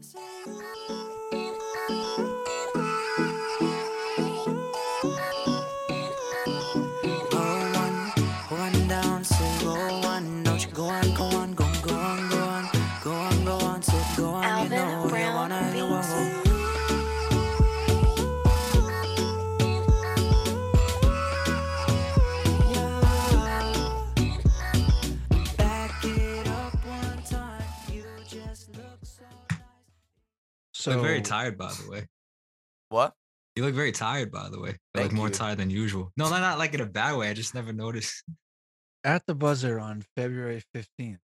Go So You look very tired, by the way. What? You look very tired, by the way. You look more you. tired than usual. No, not, not like in a bad way. I just never noticed. at the buzzer on February 15th.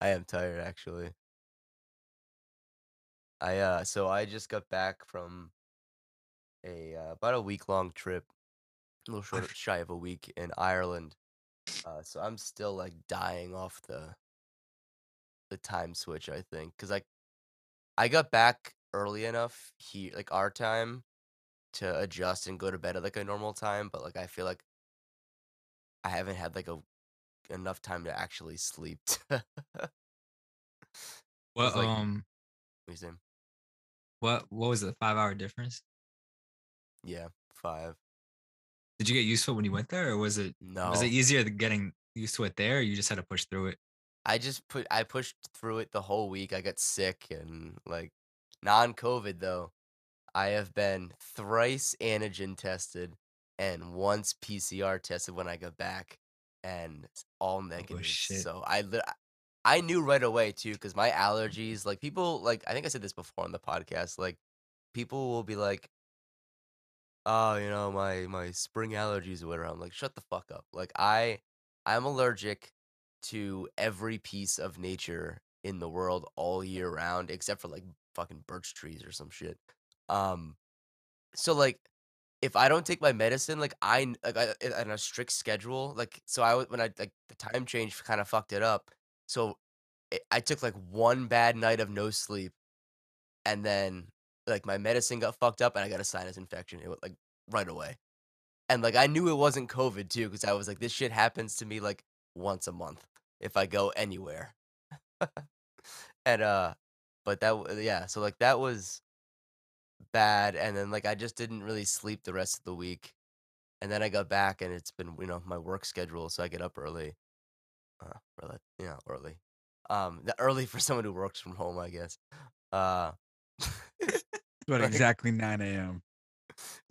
I am tired actually. I uh so I just got back from a uh, about a week long trip, a little short shy of a week in Ireland. Uh, so I'm still like dying off the the time switch. I think because like I got back early enough here, like our time, to adjust and go to bed at like a normal time. But like I feel like I haven't had like a enough time to actually sleep. What like- um What you what what was the five hour difference? Yeah, five. Did you get used to it when you went there, or was it No, was it easier than getting used to it there? Or you just had to push through it. I just put I pushed through it the whole week. I got sick and like non-COVID though. I have been thrice antigen tested and once PCR tested when I got back, and it's all negative. Oh, shit. So I I knew right away too because my allergies. Like people like I think I said this before on the podcast. Like people will be like, "Oh, you know my my spring allergies or whatever." I'm like, "Shut the fuck up!" Like I I'm allergic to every piece of nature in the world all year round except for like fucking birch trees or some shit. Um so like if I don't take my medicine like I like I, on a strict schedule like so I when I like the time change kind of fucked it up. So it, I took like one bad night of no sleep and then like my medicine got fucked up and I got a sinus infection it was like right away. And like I knew it wasn't COVID too because I was like this shit happens to me like once a month if I go anywhere. and uh but that yeah, so like that was bad and then like I just didn't really sleep the rest of the week. And then I got back and it's been, you know, my work schedule so I get up early. Uh early, yeah, early. Um the early for someone who works from home, I guess. Uh But Like- exactly 9 a.m.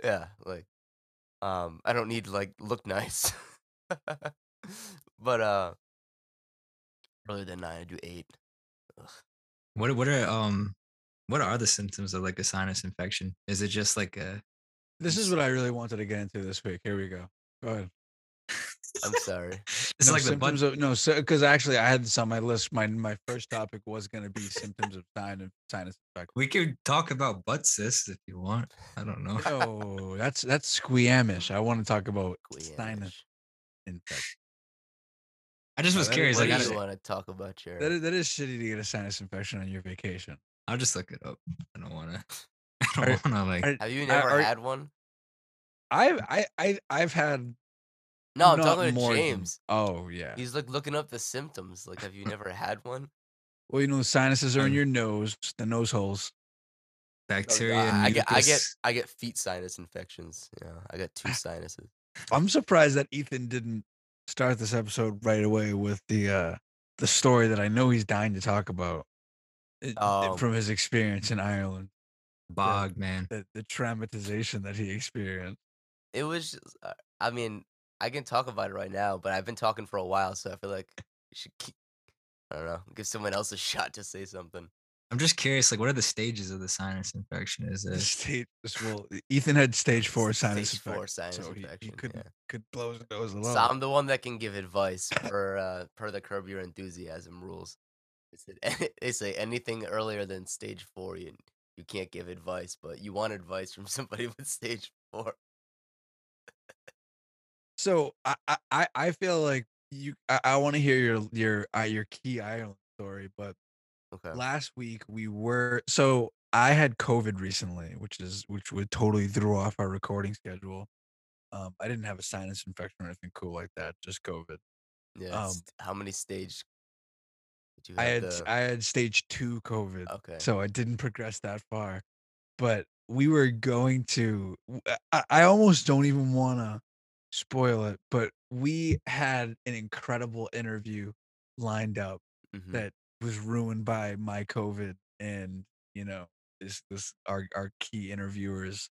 yeah, like um I don't need to like look nice. but uh earlier than 9 I do 8. Ugh. What what are um what are the symptoms of like a sinus infection? Is it just like a This is what I really wanted to get into this week. Here we go. Go ahead. I'm sorry. it's no, like the symptoms of no, because actually I had this on my list. My my first topic was going to be symptoms of sinus sinus infection. we could talk about butt cysts if you want. I don't know. Oh, that's that's squeamish. I want to talk about sinus infection. I just was that is- curious. What Like, do I, you want to talk about, your. That is, that is shitty to get a sinus infection on your vacation. I'll just look it up. I don't want to. I don't want to like. are- Have you are- never are- had one? I've I, I I've had No, I'm talking to more than- James. oh yeah. He's like looking up the symptoms. Like, have you never had one? Well, you know, sinuses are in your nose, the nose holes. Bacteria I, I get, I get. I get feet sinus infections. Yeah, I got two sinuses. I'm surprised that Ethan didn't start this episode right away with the uh the story that I know he's dying to talk about it- Oh. from his experience in Ireland. bog, man. The the traumatization that he experienced. It was. Just, uh, I mean, I can talk about it right now, but I've been talking for a while, so I feel like you should keep. I don't know. Give someone else a shot to say something. I'm just curious. Like, what are the stages of the sinus infection? Is it stage well, Ethan had stage four sinus stage four infection, sinus so he, he could yeah. could blow his nose alone. So I'm the one that can give advice per uh, per the curb your enthusiasm rules. They said they say anything earlier than stage four, you you can't give advice, but you want advice from somebody with stage four. So I I- I I feel like you I, I want to hear your your uh, your key Ireland story, but Okay. last week we were so I had COVID recently, which is which would totally threw off our recording schedule. Um, I didn't have a sinus infection or anything cool like that, just COVID. Yeah. um, how many stage I had the I had stage two COVID, okay? so I didn't progress that far. But we were going to. I almost don't even want to spoil it, but we had an incredible interview lined up mhm. that was ruined by my COVID and you know this this our our key interviewers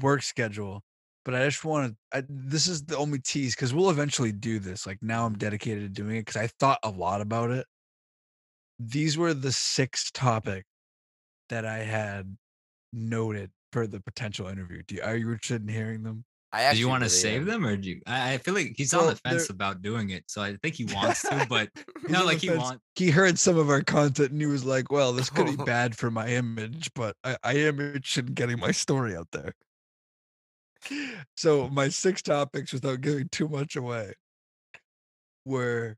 work schedule. But I just want to. This is the only tease because we'll eventually do this. Like now, I'm dedicated to doing it because I thought a lot about it. These were the six topics that I had noted for the potential interview. Do you, are you interested in hearing them? I Do you want to really save am. them or do you? I, I feel like he's on the fence they're- about doing it, so I think he wants to, but He's not like he wants. He heard some of our content and he was like, "Well, this could be bad for my image, but I, I am interested in getting my story out there." So my six topics, without giving too much away, were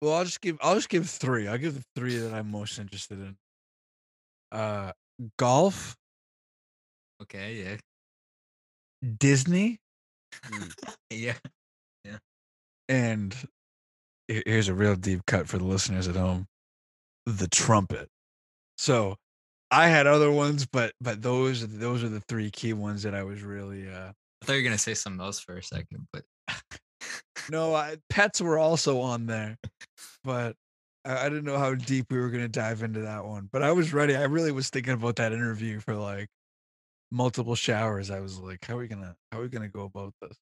well, I'll just give I'll just give three. I'll give the three that I'm most interested in. Uh, golf, Okay, yeah, Disney, yeah. Yeah. And here's a real deep cut for the listeners at home. The trumpet. So i had other ones but but those those are the three key ones that i was really uh I thought you were gonna say something else for a second, but no I, pets were also on there but I, I didn't know how deep we were going to dive into that one but i was ready. I really was thinking about that interview for like multiple showers i was like how are we gonna how are we gonna go about this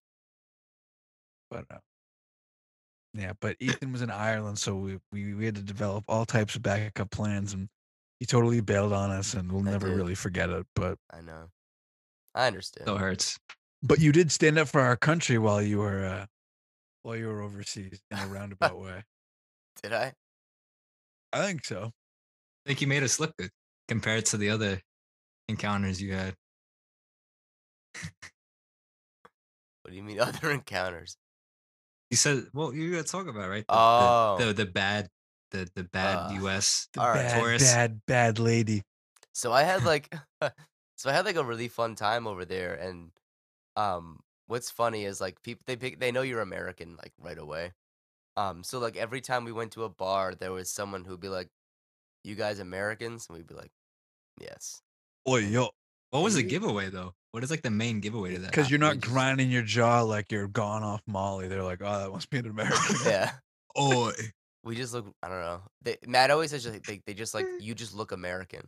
but uh, yeah but ethan was in ireland so we, we we had to develop all types of backup plans and he totally bailed on us and we'll I never did. really forget it but I know. I understand. still hurts. but you did stand up for our country while you were uh while you were overseas in a roundabout way Did I? i think so I think you made us look good compared to the other encounters you had. What do you mean other encounters? You said, well, you gotta talk about right? The, Oh. the, the the bad, the the bad Uh, U.S. the right. bad Taurus. bad bad lady So I had like, so I had like a really fun time over there, and um, what's funny is like people they pick they know you're American like right away. Um, so like every time we went to a bar, there was someone who'd be like, "You guys Americans?" And we'd be like, "Yes." oh yo What was the giveaway though? What is like the main giveaway to that? because you're not just- grinding your jaw like you're gone off molly they're like oh that must be an american Yeah. oh, we just look i don't know they, matt always says like, they, they just like you just look american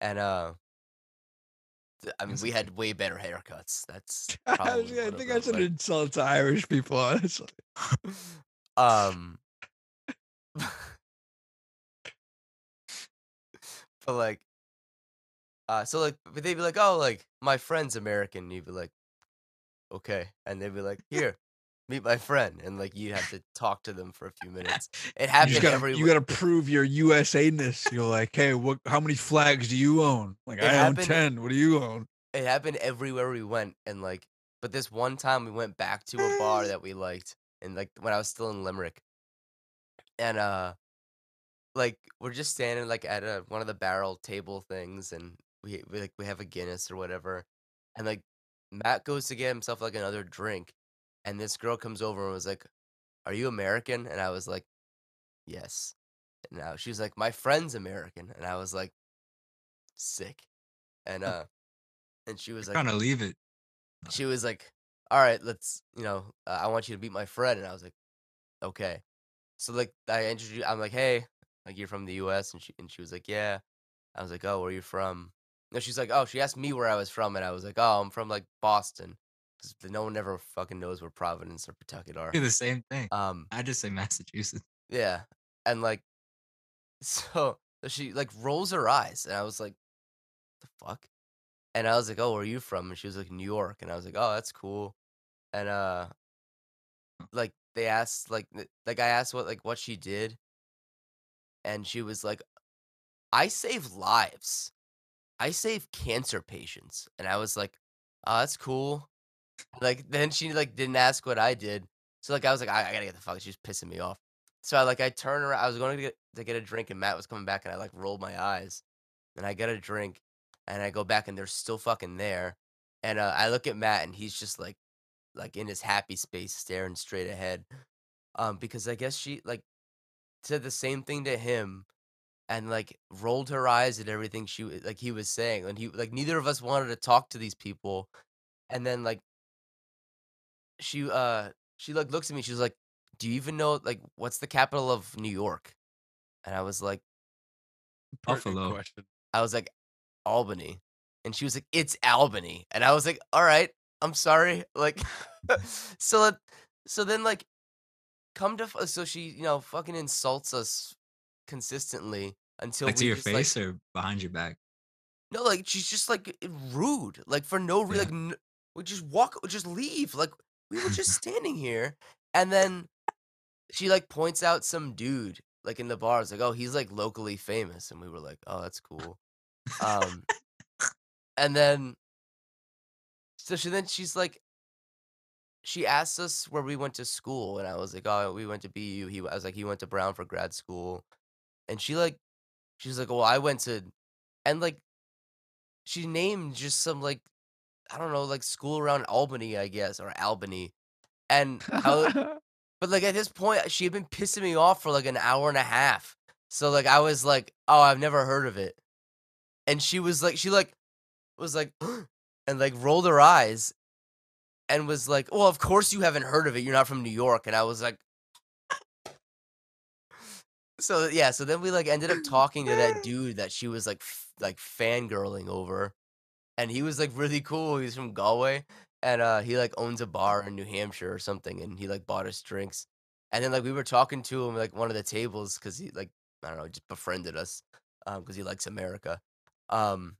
and uh i mean we had way better haircuts that's I, probably was- I think I them, should but- insult to Irish people, honestly. um but like uh so like but they'd be like oh like my friend's american and you'd be like okay and they'd be like here meet my friend and like you'd have to talk to them for a few minutes it You happened gotta, you gotta prove your USA-ness. You're like, hey, what? How many flags do you own? Like, It I own ten. What do you own? it happened everywhere we went and like but this one time we went back to a bar that we liked and like when i was still in limerick and uh like we're just standing like at a, one of the barrel table things and we, we like we have a guinness or whatever and like matt goes to get himself like another drink and this girl comes over and was like are you american and i was like yes and now she was like my friend's american and i was like sick and uh and she was like trying to leave it. she was like, "All right, let's, you know, uh, I want you to meet my friend." And I was like, "Okay." So like I introduced, I'm like, "Hey, like you're from the U.S." and she and she was like, "Yeah." I was like, "Oh, where are you from?" No, she's like, "Oh," she asked me where I was from, and I was like, "Oh, I'm from like Boston." Because no one ever fucking knows where Providence or Pawtucket are. Do the same thing. Um, I just say Massachusetts. yeah, and like, so so she like rolls her eyes, and I was like, "The fuck." And I was like, "Oh, where are you from?" And she was like, "New York." And I was like, "Oh, that's cool." And uh, like they asked, like like I asked what like what she did, and she was like, "I save lives. I save cancer patients." And I was like, "Oh, that's cool." Like then she like didn't ask what I did, so like I was like, "I, I gotta get the fuck." She's pissing me off. So I like I turn around. I was going to get to get a drink, and Matt was coming back, and I like rolled my eyes, and I get a drink, and I go back, and they're still fucking there, and uh, I look at Matt, and he's just like, like in his happy space, staring straight ahead, um, because I guess she like said the same thing to him, and like rolled her eyes at everything she w- like he was saying, and he like neither of us wanted to talk to these people, and then like she uh she like looks at me, she's like, "Do you even know like what's the capital of New York?" And I was like, Buffalo. I was like, Albany. And she was like, it's Albany. And I was like, all right, I'm sorry. Like, so, so then like, come to, so she, you know, fucking insults us consistently until Like to your just, like- face or behind your back? no, like she's just like rude, like for no reason. Yeah. Like, n- we just walk, just leave. Like we were just standing here, and then she like points out some dude like in the bar. It's like, oh, he's like locally famous, and we were like, oh, that's cool. Um, and then so she then she's like, she asked us where we went to school, and I was like, oh, we went to BU. He, I was like, he went to Brown for grad school, and she like, she's like, well, I went to, and like, she named just some like, I don't know, like school around Albany, I guess, or Albany, and I but like at this point, she had been pissing me off for like an hour and a half. So like I was like, oh, I've never heard of it, and she was like, she like was like, and like rolled her eyes, and was like, well, of course you haven't heard of it. You're not from New York, and I was like. So yeah, so then we like ended up talking to that dude that she was like f- like fangirling over, and he was like really cool. He's from Galway, and uh, he like owns a bar in New Hampshire or something, and he like bought us drinks, and then like we were talking to him like one of the tables because he like I don't know just befriended us, um because he likes America, um,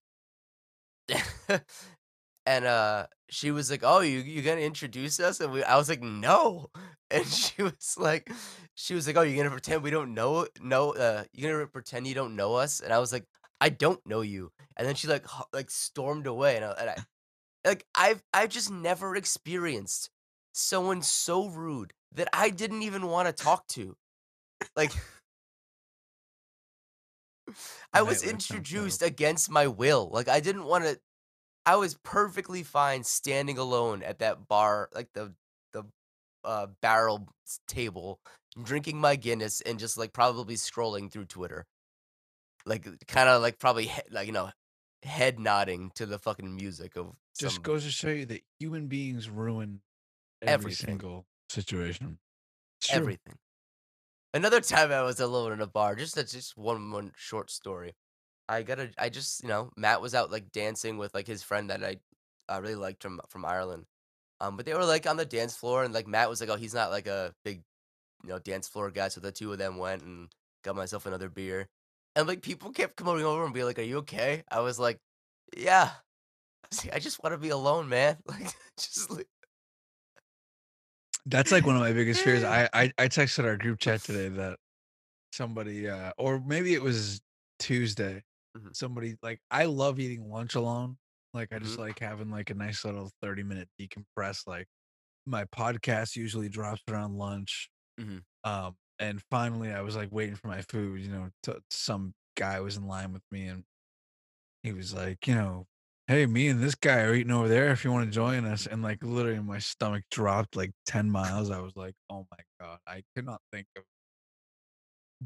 and uh she was like, "Oh, you you gonna introduce us?" And we I was like, "No," and she was like, she was like, "Oh, you're gonna pretend we don't know no uh you're gonna pretend you don't know us?" And I was like, "I don't know you," and then she like like stormed away, and I, and I like I've I've just never experienced someone so rude that I didn't even want to talk to. Like I was introduced against my will. Like I didn't want to I was perfectly fine standing alone at that bar, like the the uh barrel table, drinking my Guinness and just like probably scrolling through Twitter. Like kind of like probably he- like you know head nodding to the fucking music of Just some- goes to show you that human beings ruin every Everything. single situation. It's true. everything. Another time I was alone in a bar, just that's just one one short story. I got a I just you know Matt was out like dancing with like his friend that I I really liked from from Ireland. Um, but they were like on the dance floor and like Matt was like, oh, he's not like a big you know dance floor guy, so the two of them went and got myself another beer. And like people kept coming over and be like, "Are you okay?" I was like, "Yeah." I was like, I just want to be alone, man. Like, just like, That's like one of my biggest fears. I, I I texted our group chat today that somebody uh or maybe it was Tuesday. Mhm. Somebody like I love eating lunch alone. Like I just Mhm. like having like a nice little 30 minute decompress. Like my podcast usually drops around lunch. Mhm. Um and finally I was like waiting for my food, you know, t- some guy was in line with me and he was like, you know, hey, me and this guy are eating over there if you want to join us. And like literally my stomach dropped like 10 miles. I was like, oh my God, I could not think of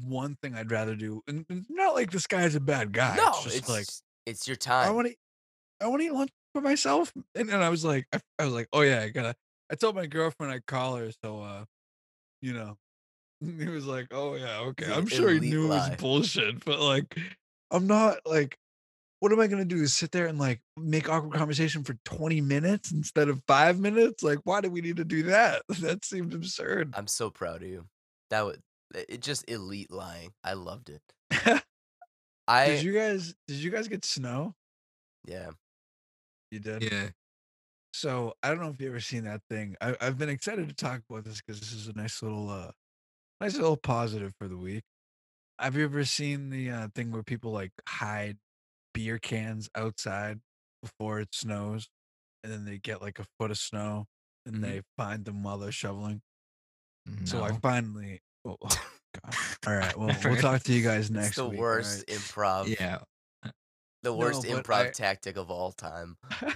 one thing I'd rather do. And not like this guy's a bad guy. no, it's just it's like it's your time. I want to I want to eat lunch for myself. And, and I was like, I, I was like, oh yeah, I gotta I told my girlfriend I'd call her, so uh, you know. He was like, Oh yeah, okay. I'm sure he knew it was bullshit, but like I'm not like what am I gonna do? Is sit there and like make awkward conversation for 20 minutes instead of five minutes? Like, why do we need to do that? That seemed absurd. I'm so proud of you. That would it just elite lying. I loved it. I did you guys did you guys get snow? yeah. You did? Yeah. So I don't know if you ever seen that thing. I, I've been excited to talk about this because this is a nice little, uh, nice little positive for the week. Have you ever seen the uh, thing where people like hide beer cans outside before it snows, and then they get like a foot of snow and Mhm. they find them while they're shoveling? So I finally. Oh, oh, God. All right. Well, we'll talk to you guys It's next the week. worst All improv. Yeah. The worst but improv I- tactic of all time.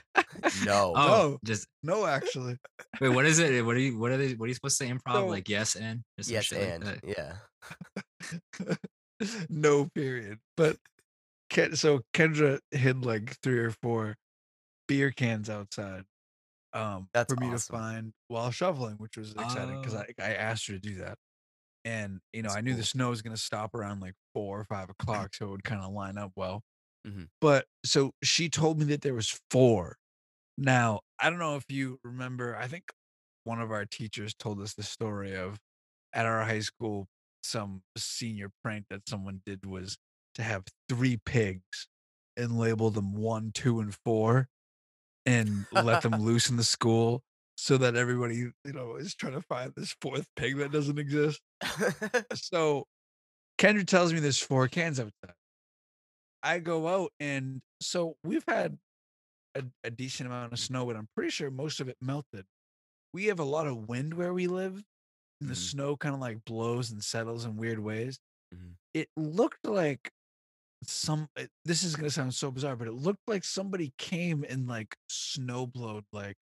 No. Oh, No. just No, actually. wait. What is it? What are you? What are they? What are you supposed to say? Improv So- like yes and yes, shit like and yeah. no period. But Ken, so Kendra hid like three or four beer cans outside um That's for me awesome. to find while shoveling, which was exciting because Oh. I, I asked her to do that. And you know, That's I knew cool. the snow was gonna stop around like four or five o'clock, so it would kind of line up well. Mhm. But so she told me that there was four. Now, I don't know if you remember, I think one of our teachers told us the story of at our high school, some senior prank that someone did was to have three pigs and label them one, two, and four and let them loose in the school so that everybody, you know, is trying to find this fourth pig that doesn't exist. So Kendra tells me there's four cans outside. I go out and so we've had a, a decent amount of snow, but I'm pretty sure most of it melted. We have a lot of wind where we live, and the Mhm. snow kind of like blows and settles in weird ways. Mhm. It looked like some. it- This is gonna sound so bizarre, but it looked like somebody came and like snowblowed like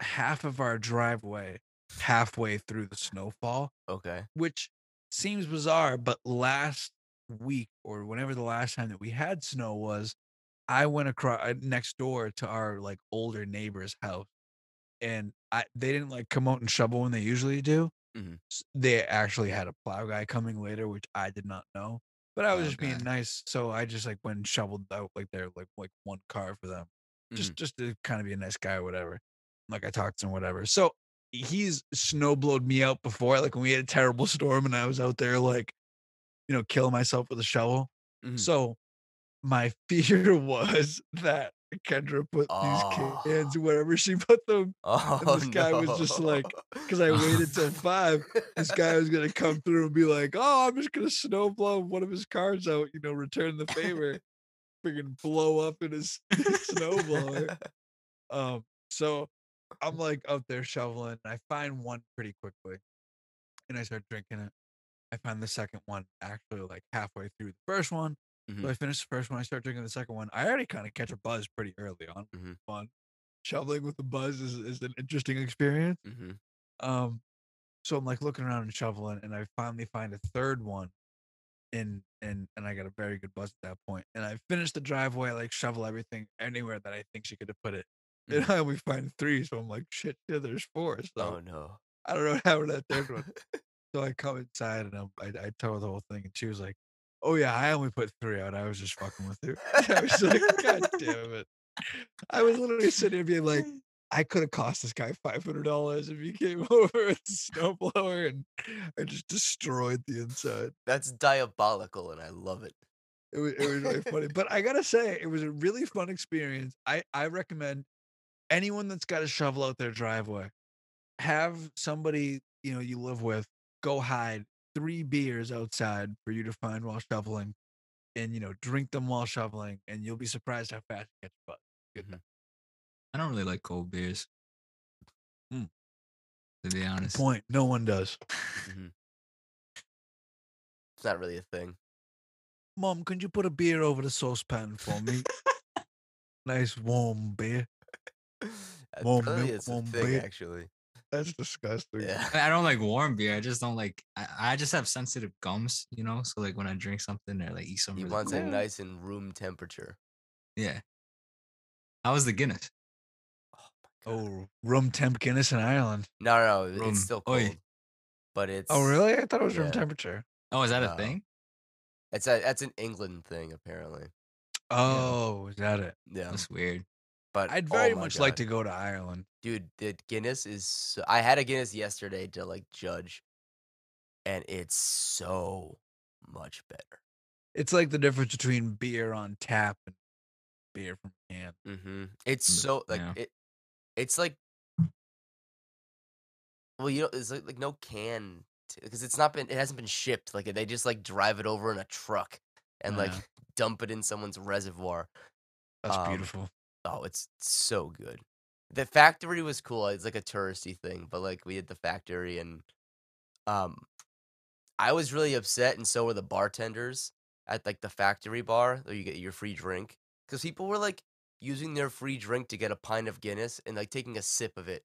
half of our driveway halfway through the snowfall okay. which seems bizarre, but last week or whenever the last time that we had snow was, I went across next door to our like older neighbor's house, and I they didn't like come out and shovel when they usually do. Mhm. They actually had a plow guy coming later, which I did not know. But I was just being nice, so I just like went and shoveled out like their like like one car for them just just to kind of be a nice guy or whatever. Like I talked to him, whatever. So he's snowblowed me out before, like when we had a terrible storm and I was out there like, you know, killing myself with a shovel. Mhm. So my fear was that Kendra put these cans Oh. wherever she put them. Oh, this guy was just like- Because I waited till five. This guy was gonna come through and be like, "Oh, I'm just gonna snow blow one of his cars out, you know, return the favor." Freaking blow up in his snow blower. Um, so I'm like out there shoveling. I find one pretty quickly, and I start drinking it. I find the second one actually like halfway through the first one. Mhm. So I finish the first one. I start drinking the second one. I already kind of catch a buzz pretty early on. Mhm. Fun. Shoveling with the buzz is, is an interesting experience. Mhm. Um, so I'm like looking around and shoveling, and I finally find a third one, and and and I got a very good buzz at that point. And I finish the driveway, I, like shovel everything anywhere that I think she could have put it. And mm. I only find three, so I'm like, shit, yeah, there's four. So Oh no. I don't know what happened to that third one. So I come inside and I'm, I I tell her the whole thing, and she was like, "Oh yeah, I only put three out. I was just fucking with you." I was like, "God damn it!" I was literally sitting here being like, "I could have cost this guy five hundred dollars if he came over with a snowblower and I just destroyed the inside." That's diabolical, and I love it. It was, it was really funny, but I gotta say, it was a really fun experience. I I recommend anyone that's got a shovel out their driveway, have somebody you know you live with go hide three beers outside for you to find while shoveling, and you know drink them while shoveling, and you'll be surprised how fast you get your butt. Good Mhm. I don't really like cold beers. Mm. To be honest. Point. No one does. It's not really a thing. Mom, can you put a beer over the saucepan for me? nice warm beer. More Apparently milk, it's a thing, beer. actually. That's disgusting. Yeah. I I don't like warm beer. I just don't like. I, I just have sensitive gums, you know. So like when I drink something or like eat something, He really wants cold- it nice and room temperature. Yeah. How was the Guinness? Oh God. Oh, room temp Guinness in Ireland. No, no, no, Room- it's still Oi. cold. But oh, it's Oh, really? I thought it was room temperature. Oh, is that No. a thing? It's a that's an England thing apparently. Oh, is that it? Yeah. That's weird. But I'd oh very my much like to go to Ireland. dude the guinness is so, i had a guinness yesterday to like judge and it's so much better It's like the difference between beer on tap and beer from can. hmm it's so like yeah. it it's like well you know it's like, like no can because it's not been it hasn't been shipped like they just like drive it over in a truck and like dump it in someone's reservoir That's Um, beautiful. Oh, it's so good. The factory was cool. It's like a touristy thing, but like we did the factory and um I was really upset and so were the bartenders at like the factory bar where you get your free drink cuz people were like using their free drink to get a pint of Guinness and like taking a sip of it,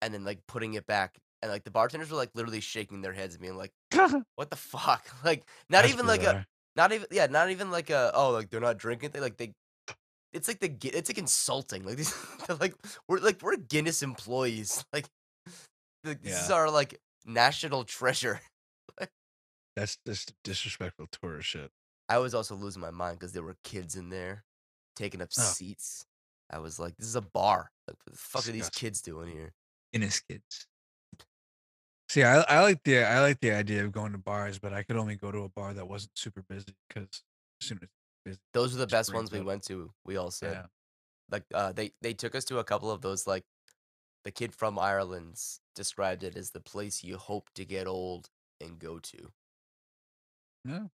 and then like putting it back, and like the bartenders were like literally shaking their heads, and being like, "What the fuck?" Like not That's even like a not even yeah, not even like a oh like they're not drinking. They like they. It's like the it's like insulting. Like these, like we're like we're Guinness employees. Like, like, this is our like national treasure. That's just disrespectful tourist shit. I was also losing my mind because there were kids in there taking up Oh. seats. I was like, this is a bar. Like, what the fuck are these kids doing here? Guinness kids. See, I, I like the I like the idea of going to bars, but I could only go to a bar that wasn't super busy because as soon as Those were the best ones we went to. We all said yeah, like uh, they they took us to a couple of those like the kid from Ireland's described it as the place you hope to get old and go to. no,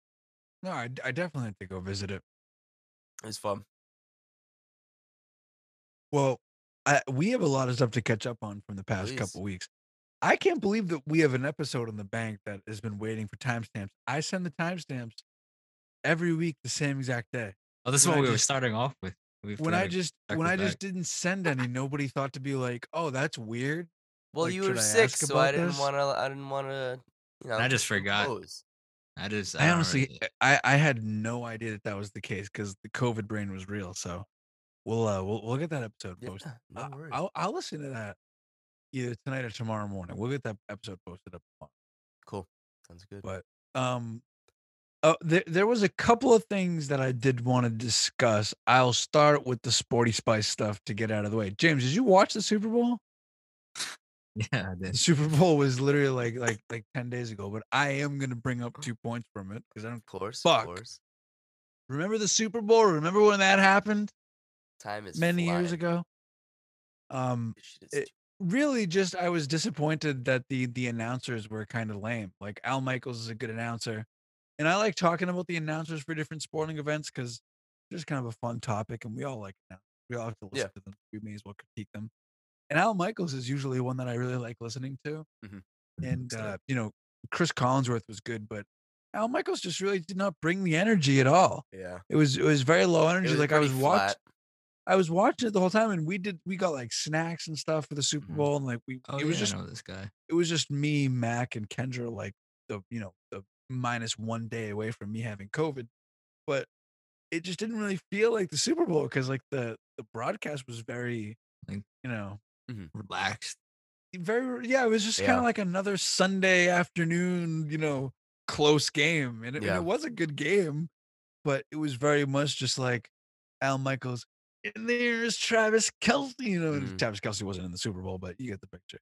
no, I, I definitely have to go visit it. It's fun. Well, I, we have a lot of stuff to catch up on from the past Please. couple weeks. I can't believe that we have an episode on the bank that has been waiting for timestamps. I send the timestamps every week the same exact day. Oh, this is what I we were starting off with. We When I just when I just didn't send any, nobody thought to be like, "Oh, that's weird." Well, Like, you were sick, ask so I didn't want to. I didn't want to. You know, I just forgot. impose. I just I don't honestly, I I had no idea that that was the case because the COVID brain was real. So we'll uh we'll we'll get that episode Yeah, posted. no I- worries. I'll I'll listen to that either tonight or tomorrow morning. We'll get that episode posted up tomorrow. Cool. Sounds good. But um, uh, there there was a couple of things that I did want to discuss. I'll start with the Sporty Spice stuff to get out of the way. James, did you watch the Super Bowl? yeah, I did. The Super Bowl was literally like like like ten days ago. But I am gonna bring up two points from it because I don't Of course. Fuck. Of course. remember the Super Bowl. Remember when that happened Time is many years ago? Um, This shit is it- really just I was disappointed that the the announcers were kind of lame. Like Al Michaels is a good announcer, and I like talking about the announcers for different sporting events because it's just kind of a fun topic, and we all like announcers. We all have to listen Yeah. to them. We may as well critique them. And Al Michaels is usually one that I really like listening to, Mhm. and uh, you know Cris Collinsworth was good, but Al Michaels just really did not bring the energy at all. yeah. It was it was very low energy. like I was watching. I was watching it the whole time, and we did. We got like snacks and stuff for the Super Mhm. Bowl, and like we. Oh, it was yeah, just. This guy. It was just me, Mac, and Kendra. Like the you know the minus one day away from me having COVID, but it just didn't really feel like the Super Bowl because like the the broadcast was very, Like- you know, Relaxed. very yeah. It was just kind of like another Sunday afternoon, you know, close game, and it, and it was a good game, but it was very much just like Al Michaels. And there's Travis Kelce. You know, Mhm. Travis Kelce wasn't in the Super Bowl, but you get the picture.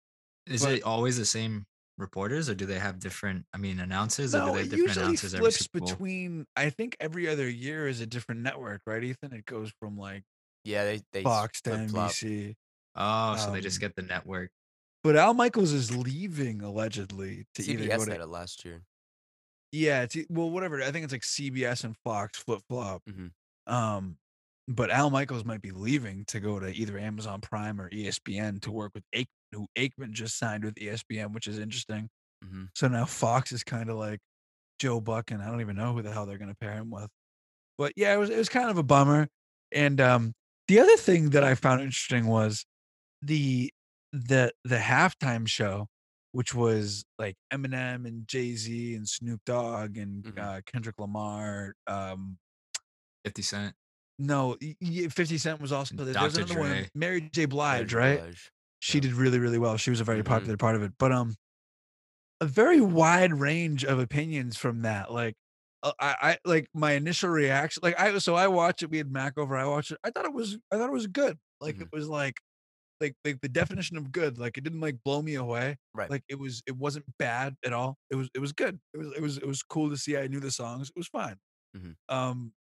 Is But- it always the same reporters, or do they have different? I mean, announcers, or do No, they it have different usually announcers every flips Super Bowl? between. I think every other year is a different network, right, Ethan? It goes from like Yeah, they they Fox to flip flop. NBC. Oh, so they just Um, get the network. But Al Michaels is leaving allegedly to either CBS go to it last year. Yeah, it's well, whatever. I think it's like CBS and Fox flip flop. Mhm. Um, but Al Michaels might be leaving to go to either Amazon Prime or ESPN to work with Aikman, who Aikman just signed with ESPN, which is interesting. Mhm. So now Fox is kind of like Joe Buck, and I don't even know who the hell they're going to pair him with. But yeah, it was it was kind of a bummer. And um, the other thing that I found interesting was the the the halftime show, which was like Eminem and Jay Z and Snoop Dogg and Mhm. uh, Kendrick Lamar. Um, Fifty Cent. no, Fifty Cent was also there. There's another one. Dre. Mary J. Blige, J. right? Blige. She did really really well. She was a very Mhm. popular part of it. But um, a very wide range of opinions from that. Like, uh, I, I like my initial reaction. Like I so I watched it. We had Mac over. I watched it. I thought it was I thought it was good. Like it was like like like the definition of good. Like it didn't like blow me away. Right. Like it was it wasn't bad at all. It was it was good. It was it was it was cool to see. I knew the songs. It was fine. Mhm. Um,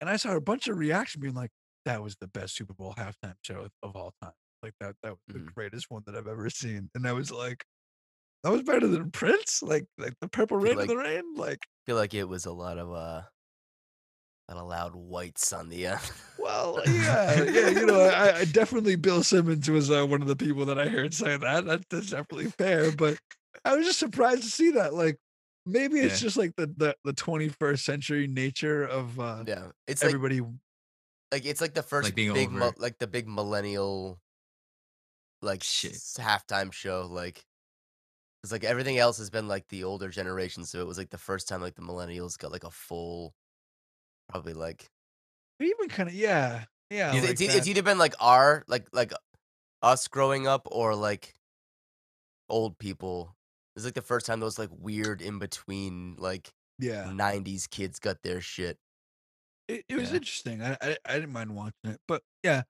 and I saw a bunch of reaction being like, "That was the best Super Bowl halftime show of all time." Like that that was the Mhm. greatest one that I've ever seen. And I was like, "That was better than Prince." Like like the Purple Rain like- the Rain. Like feel like it was a lot of uh, a lot of loud whites on the end. Well, yeah, yeah, you know, I, I definitely Bill Simmons was uh, one of the people that I heard say that. That that's definitely fair, but I was just surprised to see that. Like, maybe it's Yeah. just like the the the twenty first century nature of uh, yeah, it's everybody. like it's like the first being big over. like the big millennial like Shit. s- halftime show like because like everything else has been like the older generation so it was like the first time like the millennials got like a full probably like Even kind of yeah, yeah. it's, like it's, e- that. it's either been like our like like us growing up or like old people it's like the first time those like weird in between like yeah. 90s kids got their shit It, it was Yeah. interesting. I, I I didn't mind watching it, but yeah,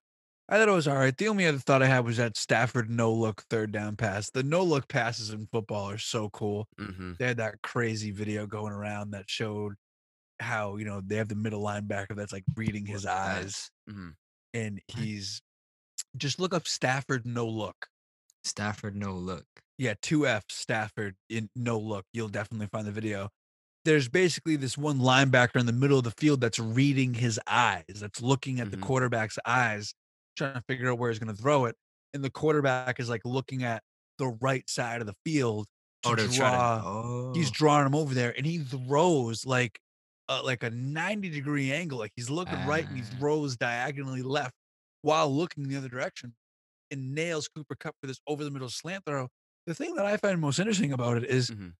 I thought it was all right. The only other thought I had was that Stafford no look third down pass. The no look passes in football are so cool. mm-hmm They had that crazy video going around that showed how you know they have the middle linebacker that's like reading his eyes, Mhm. and he's just look up Stafford no look. Stafford, no look. Yeah, two F Stafford in no look. You'll definitely find the video. There's basically this one linebacker in the middle of the field that's reading his eyes, that's looking at the Mhm. quarterback's eyes, trying to figure out where he's going to throw it. And the quarterback is like looking at the right side of the field to Oh, draw. to. Oh, He's drawing him over there, and he throws like uh, like a 90 degree angle. Like he's looking right and he Ah. throws diagonally left while looking the other direction and nails Cooper Kupp for this over the middle slant throw. The thing that I find most interesting about it is Mhm.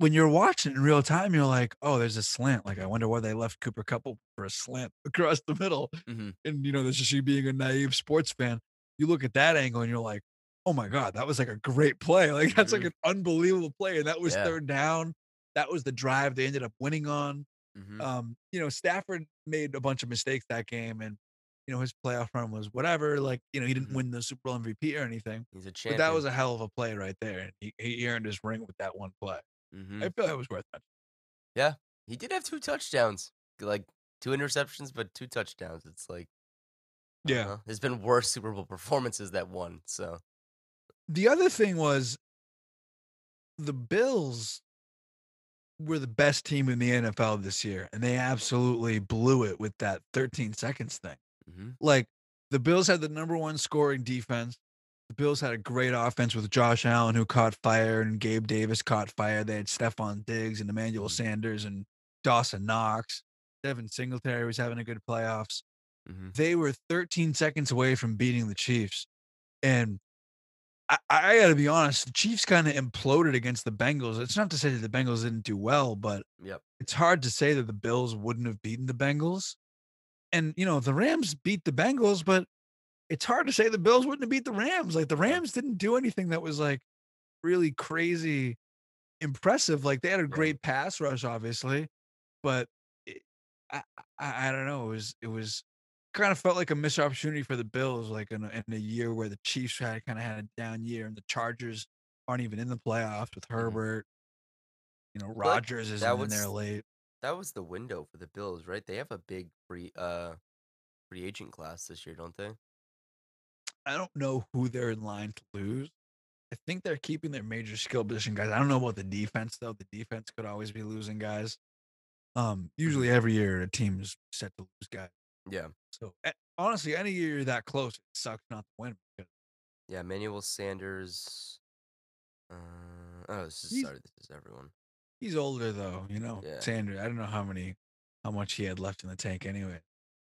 When you're watching in real time, you're like, oh, there's a slant. Like, I wonder why they left Cooper open for a slant across the middle. Mhm. And, you know, this is you being a naive sports fan. You look at that angle and you're like, oh my God, that was like a great play. Like, that's like Mhm. an unbelievable play. And that was Yeah. third down. That was the drive they ended up winning on. Mhm. Um, you know, Stafford made a bunch of mistakes that game, and you know his playoff run was whatever. Like, you know, he didn't Mhm. win the Super Bowl MVP or anything, he's a champ. but that was a hell of a play right there, and he, he earned his ring with that one play. Mhm. I feel it was worth it. Yeah, he did have two touchdowns, like two interceptions, but two touchdowns. It's like, Yeah. know. there's been worse Super Bowl performances that won. So The other thing was the Bills were the best team in the NFL this year, and they absolutely blew it with that 13 seconds thing. mhm. like the Bills had the number one scoring defense. The Bills had a great offense with Josh Allen, who caught fire, and Gabe Davis caught fire. They had Stefon Diggs and Emmanuel Mhm. Sanders and Dawson Knox. Devin Singletary was having a good playoffs. Mhm. They were 13 seconds away from beating the Chiefs. And I, I got to be honest, the Chiefs kind of imploded against the Bengals. It's not to say that the Bengals didn't do well, but Yep. it's hard to say that the Bills wouldn't have beaten the Bengals. And you know, the Rams beat the Bengals, but it's hard to say the Bills wouldn't have beat the Rams. Like the Rams didn't do anything that was like really crazy impressive. Like they had a great pass rush, obviously, but it, I, I I don't know. It was it was kind of felt like a missed opportunity for the Bills, like in a, in a year where the Chiefs had kind of had a down year, and the Chargers aren't even in the playoffs with Herbert. You know, Rodgers isn't in there late. That was the window for the Bills, right? They have a big free uh free agent class this year, don't they? I don't know who they're in line to lose. I think they're keeping their major skill position guys. I don't know about the defense though. The defense could always be losing guys. Um, usually every year a team is set to lose guys. Yeah. So honestly, any year you're that close, it sucks not to win. Yeah, Manuel Sanders. Uh, oh, this is He's- sorry. This is everyone. He's older though, you know. Yeah. Sanders. I don't know how many, how much he had left in the tank anyway.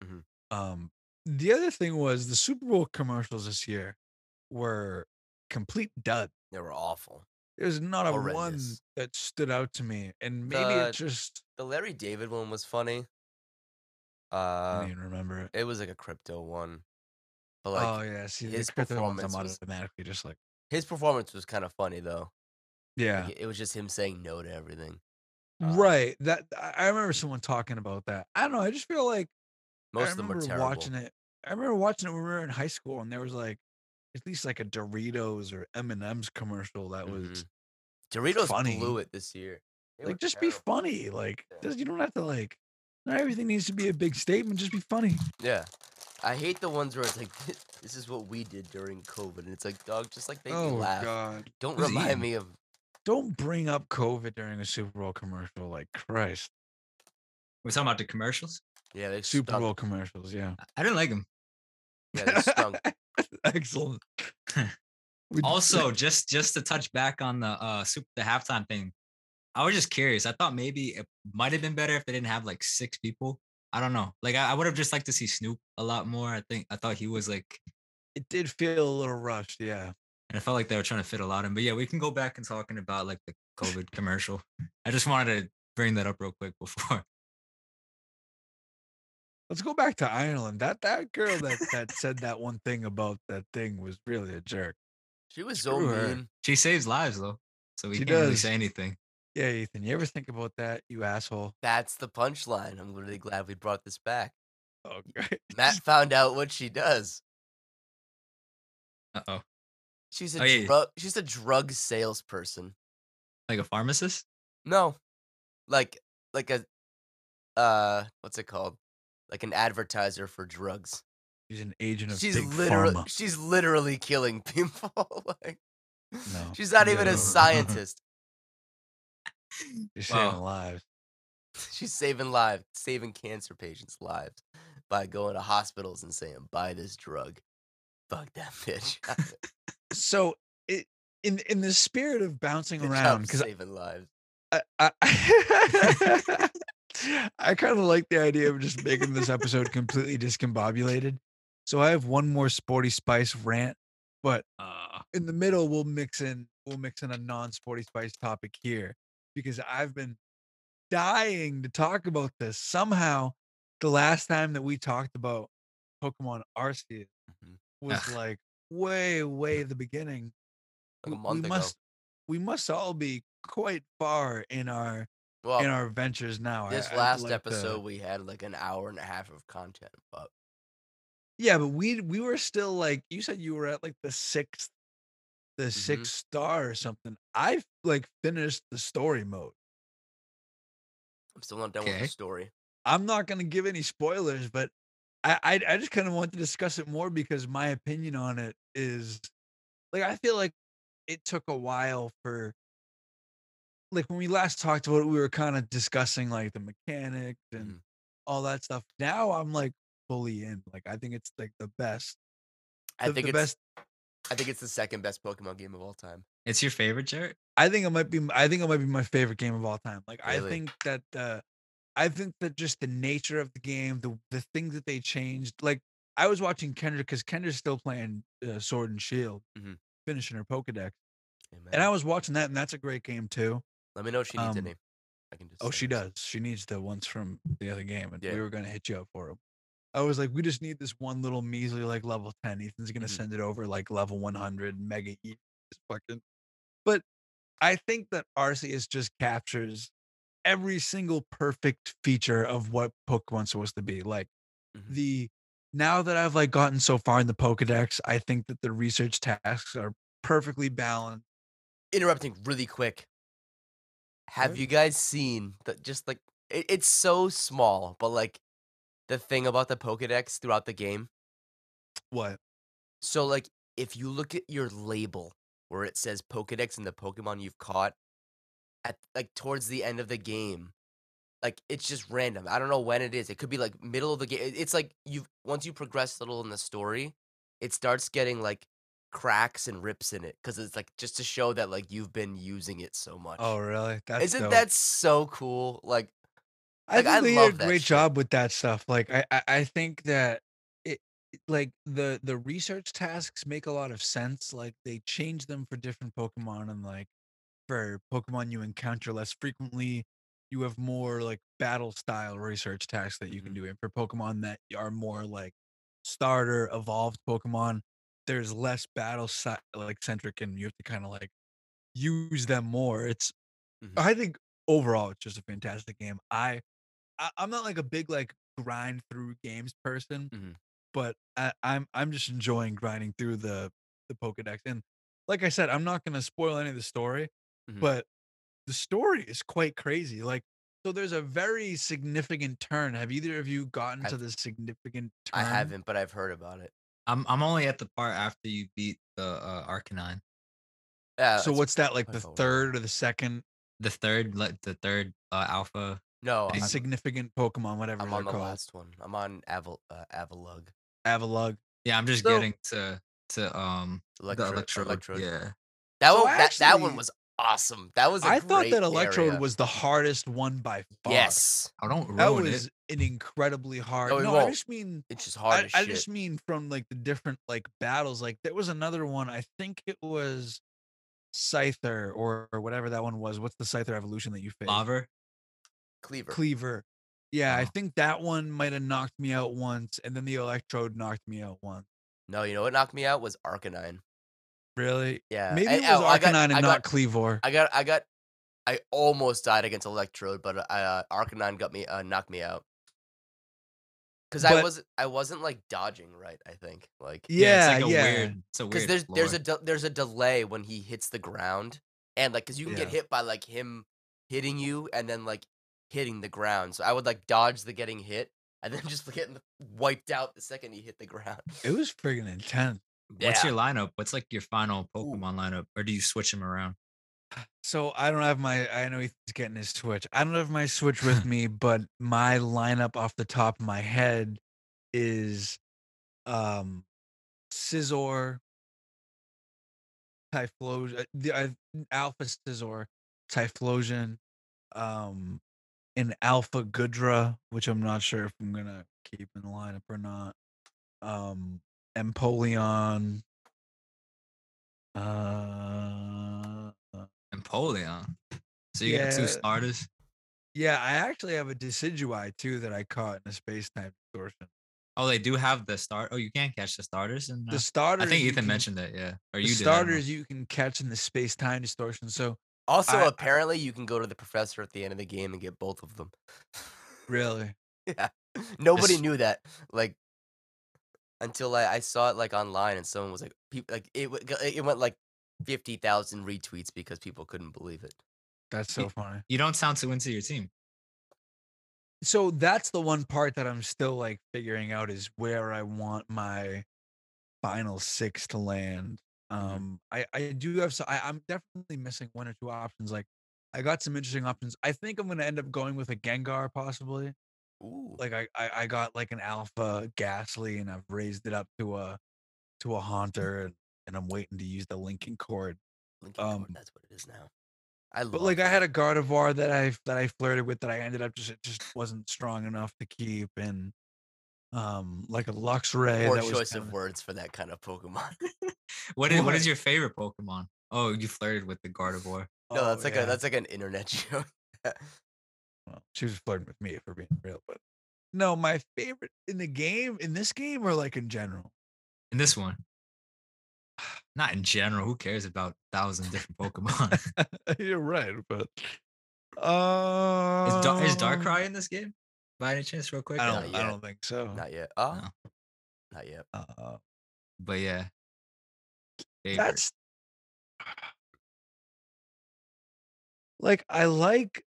Mhm. Um, the other thing was the Super Bowl commercials this year were complete dud. They were awful. There's not a one that stood out to me, and maybe The- it just The Larry David one was funny. I Uh, don't even remember it. it was like a crypto one, but like oh yeah, see his performance was- automatically just like his performance was kind of funny though. yeah, Like, it was just him saying no to everything. uh, right. That I I remember someone talking about that. I don't know. I just feel like Most I of them were remember terrible. watching it. I remember watching it when we were in high school, and there was like at least like a Doritos or M and M's commercial that was Mhm. Doritos funny. blew it this year. They were like just be funny. Like Yeah. just- you don't have to like. Not everything needs to be a big statement. Just be funny. Yeah. I hate the ones where it's like, this is what we did during COVID. And it's like, dog, just like make me laugh. Oh, god! Don't Who's remind Ian? me of. Don't bring up COVID during a Super Bowl commercial. Like Christ, We're talking about the commercials. Yeah, they Super stunk. Bowl commercials. Yeah. I- didn't like them. Yeah, they stunk. Excellent. Also, just just to touch back on the uh super the halftime thing, I was just curious. I thought maybe it might have been better if they didn't have like six people. I don't know. Like I, I would have just liked to see Snoop a lot more. I think I thought he was like, It did feel a little rushed, yeah. and I felt like they were trying to fit a lot in. But yeah, we can go back and talking about like the COVID commercial. I just wanted to bring that up real quick before. Let's go back to Ireland. That that girl that that said that one thing about that thing was really a jerk. She was so Screw her. mean. She saves lives though, so we She can't really say anything. Yeah, Ethan, you ever think about that, you asshole? That's the punchline. I'm really glad we brought this back. Oh, great. Matt found out what she does. Uh oh, She's a Oh, yeah. drug. She's a drug salesperson. like a pharmacist. No, like like a uh, what's it called? Like an advertiser for drugs. She's an agent of She's big literally pharma. she's literally killing people. like No, she's not even No. a scientist. she's Wow. saving lives. she's saving lives, saving cancer patients' lives by going to hospitals and saying, "Buy this drug." Fuck that bitch. So, it in in the spirit of bouncing Good around, because saving lives. I I, I kind of like the idea of just making this episode completely discombobulated. So I have one more sporty spice rant, but Uh, in the middle we'll mix in we'll mix in a non-sporty spice topic here because I've been dying to talk about this. Somehow, the last time that we talked about Pokemon Arceus Mhm. was Ugh. like way, way the beginning. Like a W- month we ago. must we must all be quite far in our Well, in our ventures now. This I'd last like episode we had like an hour and a half of content, but yeah, but we we were still like you said you were at like the sixth the Mhm. sixth star or something. I've like finished the story mode. I'm still not done with the story. I'm not gonna give any spoilers, but I I, I just kind of want to discuss it more because my opinion on it is like I feel like it took a while for like when we last talked about it, we were kind of discussing like the mechanics and Mhm. all that stuff. Now I'm like fully in. Like I think it's like the best. I the- think the it's best I think it's the second best Pokemon game of all time. it's your favorite, Jared? I think it might be. I think it might be my favorite game of all time. Like I think that. uh I think that just the nature of the game, the the things that they changed. Like I was watching Kendra because Kendra's still playing uh, Sword and Shield, Mhm. finishing her Pokedex, Hey, and I was watching that, and that's a great game too. Let me know if she needs um, any. I can just. Oh, she her does. She needs the ones from the other game, and Yeah. we were gonna hit you up for them. I was like, we just need this one little measly like level ten. Ethan's gonna Mhm. send it over like level one hundred mega. E- is fucking. But I think that Arceus just captures every single perfect feature of what Pokemon's supposed to be. Like Mhm. the now that I've like gotten so far in the Pokedex, I think that the research tasks are perfectly balanced. Interrupting really quick. Have mm-hmm. you guys seen that? Just like it, it's so small, but like the thing about the Pokedex throughout the game. What? So like if you look at your label where it says Pokedex and the Pokemon you've caught at like towards the end of the game, like it's just random. I don't know when it is. It could be like middle of the game. It's like you've once you progress a little in the story, it starts getting like cracks and rips in it because it's like just to show that like you've been using it so much. Oh, really? That's Isn't dope. that so cool? Like I Like, think I they did a great shit. job with that stuff. Like I, I, I think that it like the the research tasks make a lot of sense. Like they change them for different Pokemon and like for Pokemon you encounter less frequently, you have more like battle style research tasks that you can Mhm. do. And for Pokemon that are more like starter evolved Pokemon, there's less battle like centric and you have to kind of like use them more. It's Mhm. I think overall it's just a fantastic game. I, I I'm not like a big like grind through games person, Mhm. but I, I'm I'm just enjoying grinding through the the Pokedex. And like I said, I'm not gonna spoil any of the story, Mhm. but the story is quite crazy. Like so there's a very significant turn. Have either of you gotten to I've- the significant turn? I haven't, but I've heard about it. I'm I'm only at the part after you beat the uh, Arcanine. Yeah. So what's that like the third or the second The third, like the third uh, alpha. No, I'm, significant Pokemon, whatever I'm on the called? last one. I'm on Aval uh, Avalugg. Avalugg. Yeah, I'm just So- getting to to um Electro, the Electro. Electrode. Yeah, That So one, that, that one was awesome. That was. I I thought that Electrode area. was the hardest one by far. Yes, I don't That was it. an incredibly hard. No, No, I just mean it's just hard I, as I just mean from like the different like battles. Like there was another one. I think it was Scyther or, or whatever that one was. What's the Scyther evolution that you faced? Lava. Kleavor. Kleavor. Yeah, I Oh. think that one might have knocked me out once, and then the Electrode knocked me out once. no, you know what knocked me out was Arcanine. Really? Yeah, Maybe and- it was oh, I got- and I not got- Kleavor. I got, I got, I almost died against Electrode, but uh, Arcanine got me, uh, knocked me out. Cause I wasn't, I wasn't like dodging right. I think like Yeah, it's like a yeah. weird. It's a because there's there's a de- there's a delay when he hits the ground, and like because you can get hit by like him hitting you and then like hitting the ground. So I would like dodge the getting hit and then just getting wiped out the second he hit the ground. It was friggin' intense. What's Yeah. your lineup? What's like your final Pokemon lineup, or do you switch them around? So I don't have my. I know he's getting his Switch. I don't have my Switch with me, but my lineup off the top of my head is, um, Scizor, Typhlosion, uh, the uh, Alpha Scizor, Typhlosion, um, and Alpha Goodra, which I'm not sure if I'm gonna keep in the lineup or not. Um, Empoleon. Uh, Empoleon. So you got two starters. Yeah, I actually have a Decidueye too that I caught in a space time distortion. Oh, they do have the start. Oh, you can't catch the starters. And The starters, I think Ethan can- mentioned that. Yeah, or the you did. I don't know. starters you can catch in the space time distortion. So Also, I- apparently, you can go to the professor at the end of the game and get both of them. really, yeah, nobody This- knew that. Like until I, I saw it like online, and someone was like, people like it. w- It went like fifty thousand retweets because people couldn't believe it. that's so Ye- funny. You don't sound too into your team. So that's the one part that I'm still like figuring out is where I want my final six to land. Mm-hmm. Um, I I do have so I, I'm definitely missing one or two options. Like I got some interesting options. I think I'm gonna end up going with a Gengar possibly. Ooh, like I, I I got like an alpha Gastly and I've raised it up to a to a haunter and, and I'm waiting to use the linking cord. Lincoln Cord, um, that's what it is now. I love But like I had a Gardevoir that I that I flirted with that I ended up just it just wasn't strong enough to keep and um like a Luxray poor that was choice kinda- of words for that kind of Pokemon. What is what What? is your favorite Pokemon? Oh, you flirted with the Gardevoir. no, that's Oh, like yeah. a that's like an internet joke. Well, she was flirting with me if we're being real, but no, my favorite in the game in this game or like in general. In this one, not in general. Who cares about thousand different Pokemon? You're right, but uh is, Dar- is Darkrai in this game? By any chance, real quick. I don't I don't think so. Not yet. Oh, No. not yet. Uh, But yeah, favorite. that's like I like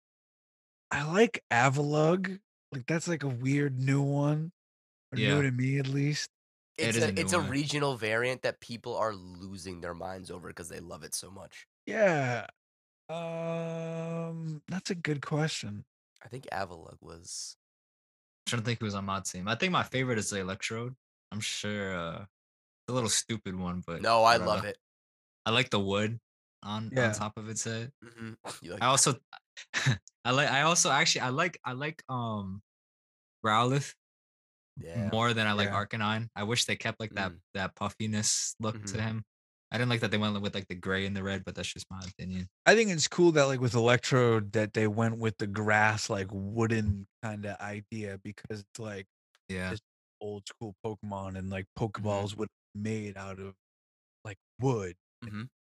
I like Avalugg. Like that's like a weird new one. Or Yeah. new to me at least. It's is a, a new it's a regional variant that people are losing their minds over because they love it so much. Yeah. Um that's a good question. I think Avalugg was. I'm trying to think who was on my team. I think my favorite is the Electrode. I'm sure uh, it's a little stupid one, but No, I uh, love it. I like the wood on Yeah. on top of its head. hmm like I also I like I also actually I like I like um Growlithe yeah. more than I like Yeah. Arcanine. I wish they kept like that Mm. that puffiness look to Mhm. him. I didn't like that they went with like the gray and the red, but that's just my opinion. I think it's cool that like with Electrode that they went with the grass like wooden kind of idea because it's like Yeah. Old school Pokemon and like Pokeballs would made out of like wood. Mhm. Like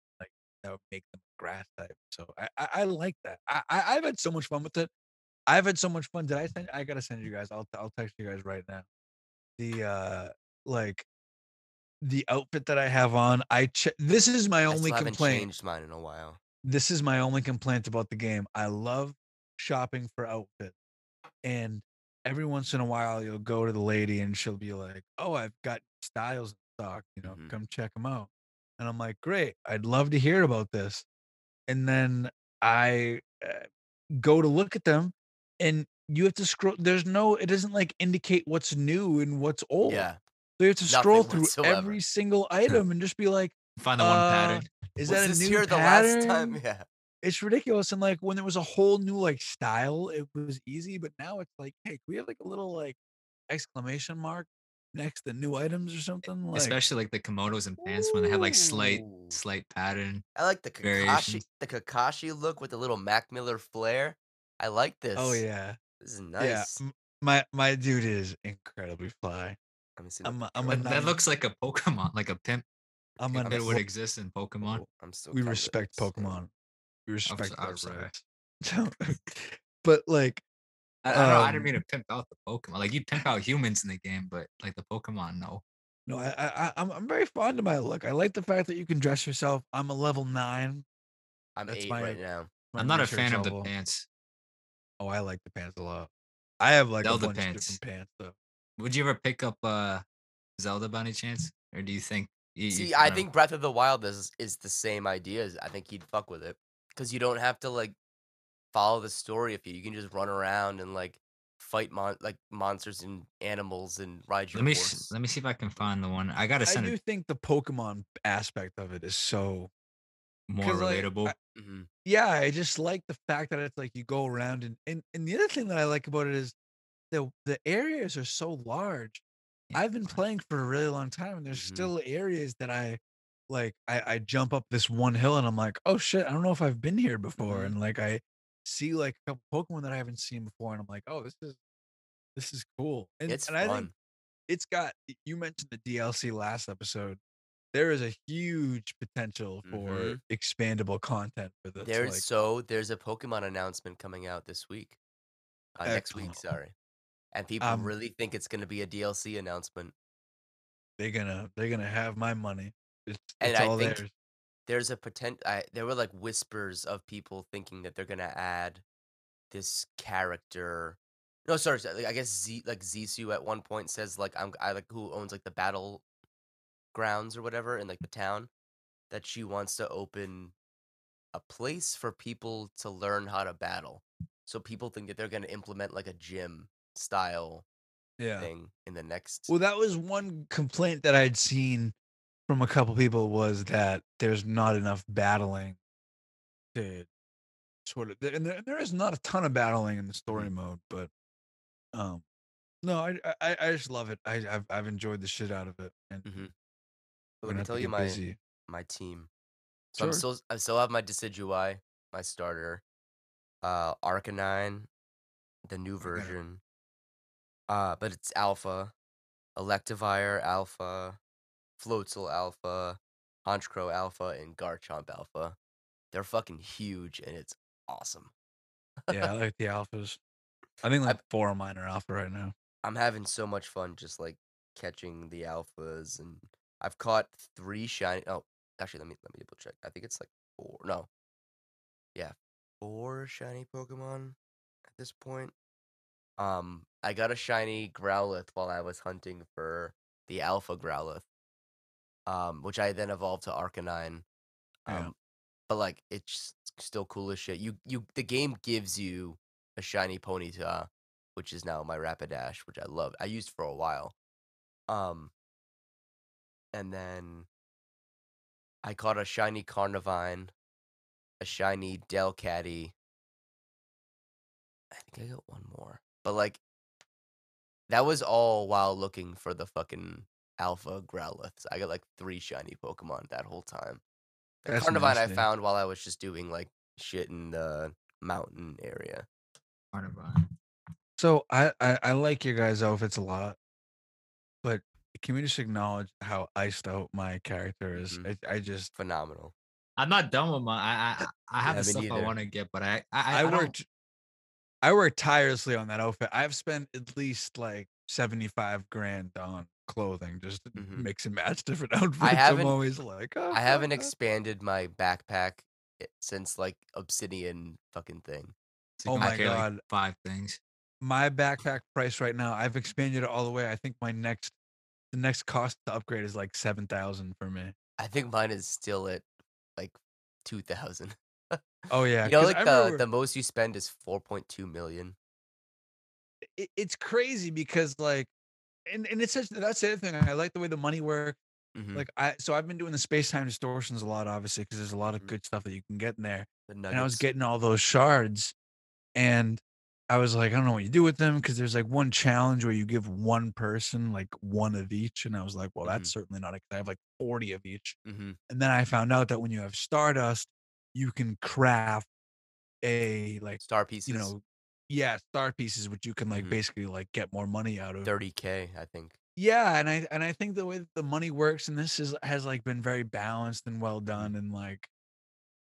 that would make them grass type. So I, I, I like that. I, I I've had so much fun with it. I've had so much fun. Did I send I gotta send you guys. I'll I'll text you guys right now. The uh like the outfit that I have on. I che- this is my I only complaint changed mine in a while. this is my only complaint about the game. I love shopping for outfits. And every once in a while you'll go to the lady and she'll be like, "Oh, I've got styles in stock, you know, Mhm. come check them out." And I'm like, "Great. I'd love to hear about this." And then I uh, go to look at them and you have to scroll there's no it doesn't like indicate what's new and what's old. Yeah. So you have to nothing scroll through whatsoever. every single item and just be like, Find the one Uh, pattern. "Is was that a new here the last time? Yeah. it's ridiculous. And like when there was a whole new like style, it was easy. But now it's like, hey, we have like a little like exclamation mark next to new items or something? Like, Especially like the Komodos and pants when they have like slight slight pattern. I like the Kakashi, Variations. the Kakashi look with the little Mac Miller flair. I like oh, this. oh yeah, this is yeah. nice. m- My my dude is incredibly fly. Let me see. I'm a, I'm a. That, that nine- looks like a Pokemon, like a pimp. I'm if an, it would well, exist in Pokemon. Oh, I'm still. we kinda respect insane. Pokemon. We respect I'm their sorry. rights. So, but like, I, I, don't, I didn't Um, mean to pimp out the Pokemon. Like you pimp out humans in the game, but like the Pokemon, no. no, I, I I- I'm I'm very fond of my look. I like the fact that you can dress yourself. I'm a level nine. I'm That's eight my- right now. my I'm not a research fan of the pants. Oh, I like the pants a lot. I have like Zelda a bunch pants. of different pants though. Would you ever pick up uh Zelda by any chance, or do you think? You, you See, I kinda- think Breath of the Wild is is the same idea. as- I think he'd fuck with it because you don't have to like follow the story if you you can just run around and like fight mon like monsters and animals and ride your Let me horse. s- let me see if I can find the one. I gotta I do it think the Pokemon aspect of it is so more 'cause, like, relatable. I- Mhm. yeah, I just like the fact that it's like you go around and and, and the other thing that I like about it is the the areas are so large. Yeah, I've been playing for a really long time and there's Mhm. still areas that I like I, I jump up this one hill and I'm like, oh shit, I don't know if I've been here before. Mhm. And like I see like a couple Pokemon that I haven't seen before, and I'm like, oh, this is this is cool. And, It's and I think it's got you mentioned the DLC last episode. There is a huge potential for Mhm. expandable content for this. There's like, so there's a Pokemon announcement coming out this week, uh, next week. Sorry, and people Um, really think it's going to be a DLC announcement. they're gonna they're gonna have my money. It's, And it's I all think- theirs. There's a potent. I, there were like whispers of people thinking that they're going to add this character. No, sorry. sorry, I guess Z like Zisu at one point says like I'm I like who owns like the battle grounds or whatever in like the town that she wants to open a place for people to learn how to battle. So people think that they're going to implement like a gym style Yeah. thing in the next. Well, that was one complaint that I'd seen from a couple people was that there's not enough battling to sort of, and there, there is not a ton of battling in the story mode, but um, no, I I, I just love it. I I've, I've enjoyed the shit out of it, and Mhm. we're Let gonna tell you my busy. my team. So I'm still I still have my Decidueye, my starter, uh Arcanine, the new version. Uh, but it's alpha, Electivire alpha, Floatzel alpha, Honchkrow alpha, and Garchomp alpha. They're fucking huge and it's awesome. yeah, I like the alphas. I think I- like four of mine are alpha right now. I'm having so much fun just like catching the alphas and I've caught three shiny oh actually let me let me double check. I think it's like four no. Yeah. Four shiny Pokemon at this point. Um I got a shiny Growlithe while I was hunting for the Alpha Growlithe. Um, which I then evolved to Arcanine. Um Yeah. but like it's still cool as shit. You you the game gives you a shiny Ponyta which is now my Rapidash, which I love. I used for a while. Um, and then I caught a shiny Carnivine, a shiny Delcatty. I think I got one more, but like that was all while looking for the fucking Alpha Growlithe. I got like three shiny Pokemon that whole time. The That's Carnivine nice, I dude. found while I was just doing like shit in the mountain area. Carnivine. So I, I I like your guys' outfits a lot, but can we just acknowledge how iced out my character is? Mhm. I, I just Phenomenal. I'm not done with my. I I, I have Yeah, the me stuff I want to get, but I I, I, I, don't- worked I worked tirelessly on that outfit. I've spent at least like 75 grand on clothing just Mhm. mix and match different outfits. haven't- I'm always like, oh, I haven't uh. expanded my backpack eh, since like Obsidian fucking thing. so Oh my carry, like, God. five things. my backpack price right now. I've expanded it all the way. I think my next the next cost to upgrade is like 7,000 for me. I think mine is still at like two thousand. Oh yeah. you know, like the uh, remember- the most you spend is four point two million. it, it's crazy because like and, and it's such that's the other thing i like the way the money works Mhm. Like I, so I've been doing the space time distortions a lot, obviously, because there's a lot of Mhm. good stuff that you can get in there. the And I was getting all those shards, and I was like, I don't know what you do with them because there's like one challenge where you give one person like one of each, and I was like, well, that's Mhm. certainly not. It. I have like forty of each, Mhm. and then I found out that when you have stardust, you can craft a like Star pieces. you know, yeah, star pieces, which you can like Mhm. basically like get more money out of. 30k, I think. Yeah, and I and I think the way that the money works in this is has like been very balanced and well done, and like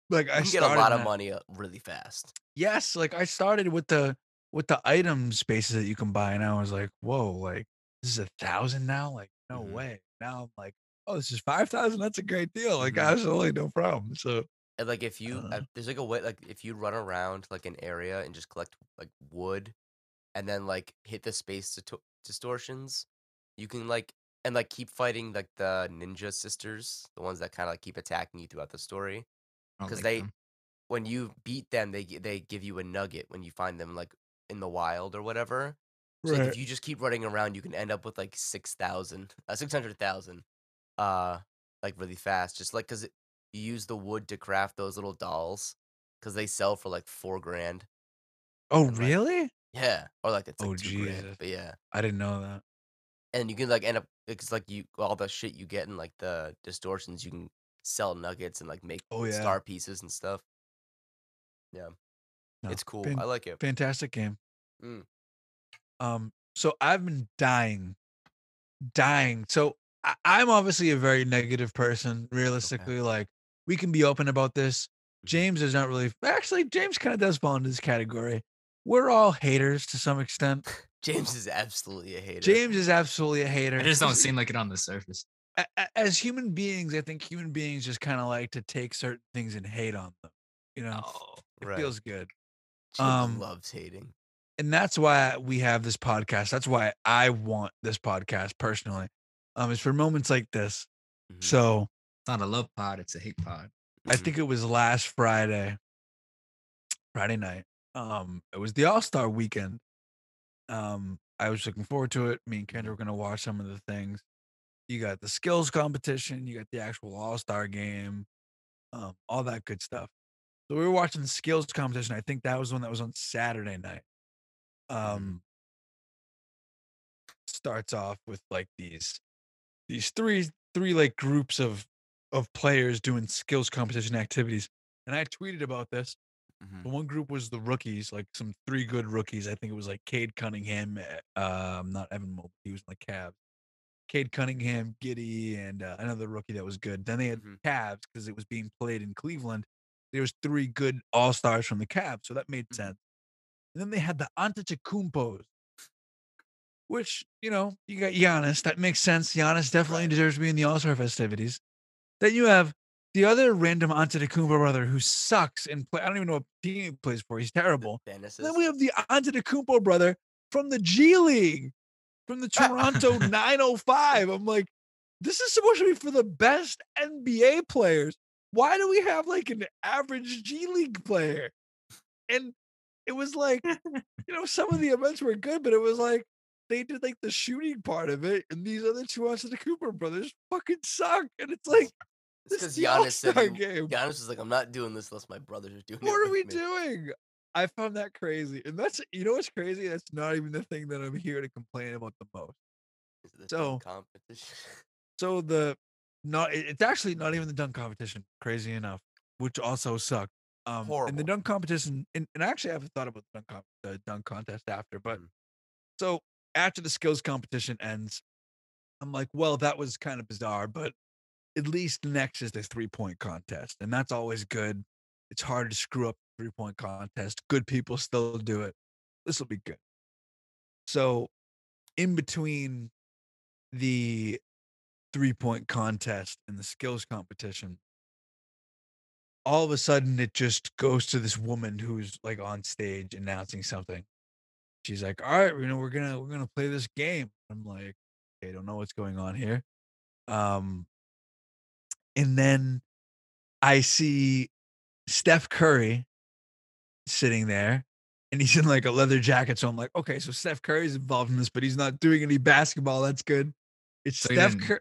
like I get a lot of that- money uh, really fast. Yes, like I started with the with the item spaces that you can buy, and I was like, whoa, like this is a thousand now? Like, no Mhm. way. Now I'm like, oh, this is five thousand. That's a great deal. Like, Mhm. absolutely no problem. So And like if you, Uh. uh, there's like a way, like if you run around like an area and just collect like wood, and then like hit the space disto- distortions, you can like and like keep fighting like the ninja sisters, the ones that kind of like keep attacking you throughout the story. because like they- them. When you beat them, they they give you a nugget when you find them like in the wild or whatever. So like, if you just keep running around, you can end up with like six thousand, uh, six hundred thousand, uh, like really fast. Just like because you use the wood to craft those little dolls, because they sell for like four grand. Oh, and, like, really? Yeah, or like it's like Oh, two grand. But yeah, I didn't know that. and you can like end up it's like you all the shit you get in like the distortions, you can sell nuggets and like make Oh, yeah. star pieces and stuff. Yeah, No, it's cool. fan- I like it. fantastic game. Mm. Um, so I've been dying, dying. So I, I'm obviously a very negative person. Realistically, like we can be open about this. Mhm. James is not really. Actually, James kind of does fall into this category. We're all haters to some extent. James is absolutely a hater. James is absolutely a hater. I just don't seem like it on the surface. As human beings, I think human beings just kind of like to take certain things and hate on them. You know, Oh, it Right. feels good. James um, loves hating. and that's why we have this podcast. That's why I want this podcast personally. Um, is for moments like this. Mhm. So it's not a love pod; it's a hate pod. I Mhm. think it was last Friday, Friday night. Um, it was the All Star weekend. Um, I was looking forward to it. Me and Kendra were gonna watch some of the things. You got the skills competition. You got the actual All Star game. Um, all that good stuff. So we were watching the skills competition. I think that was the one that was on Saturday night. Um, starts off with like these these three three like groups of of players doing skills competition activities and i tweeted about this Mhm. the one group was the rookies like some three good rookies i think it was like cade cunningham eh, um not evan Mobley, he was in the Cavs. cade cunningham Giddey and uh, another rookie that was good then they had Mhm. Cavs because it was being played in cleveland there was three good all-stars from the Cavs, so that made Mhm. sense and then they had the Antetokounmpos, which you know you got Giannis. That makes sense. Giannis definitely Right. deserves to be in the All Star festivities. Then you have the other random Antetokounmpo brother who sucks and play. I don't even know what team he plays for. He's terrible. Dennis then we have the Antetokounmpo brother from the G League, from the Toronto 905. I'm like, this is supposed to be for the best NBA players. Why do we have like an average G League player? And it was like, you know, some of the events were good, but it was like they did like the shooting part of it, and these other two Antetokounmpo brothers fucking suck. And it's like, It's because Giannis said he, game. Giannis was like, I'm not doing this unless my brothers are doing it. what are we me." doing? I found that crazy. And that's you know what's crazy? That's not even the thing that I'm here to complain about the most. So- dunk competition. So the not it's actually not even the dunk competition, crazy enough, which also sucked. Um and the dunk competition and, and actually I haven't thought about the dunk, comp, the dunk contest after, but Mm. so after the skills competition ends, I'm like, well, that was kind of bizarre, but at least next is the three point contest, and that's always good. It's hard to screw up three point contest. Good people still do it. This will be good. So, in between the three point contest and the skills competition, all of a sudden it just goes to this woman who's like on stage announcing something. She's like, "All right, you know, we're gonna we're gonna play this game." I'm like, "Okay, don't know what's going on here." Um, and then I see Steph Curry sitting there, and he's in like a leather jacket. So I'm like, "Okay, so Steph Curry's involved in this, but he's not doing any basketball. That's good." It's So Steph Curry.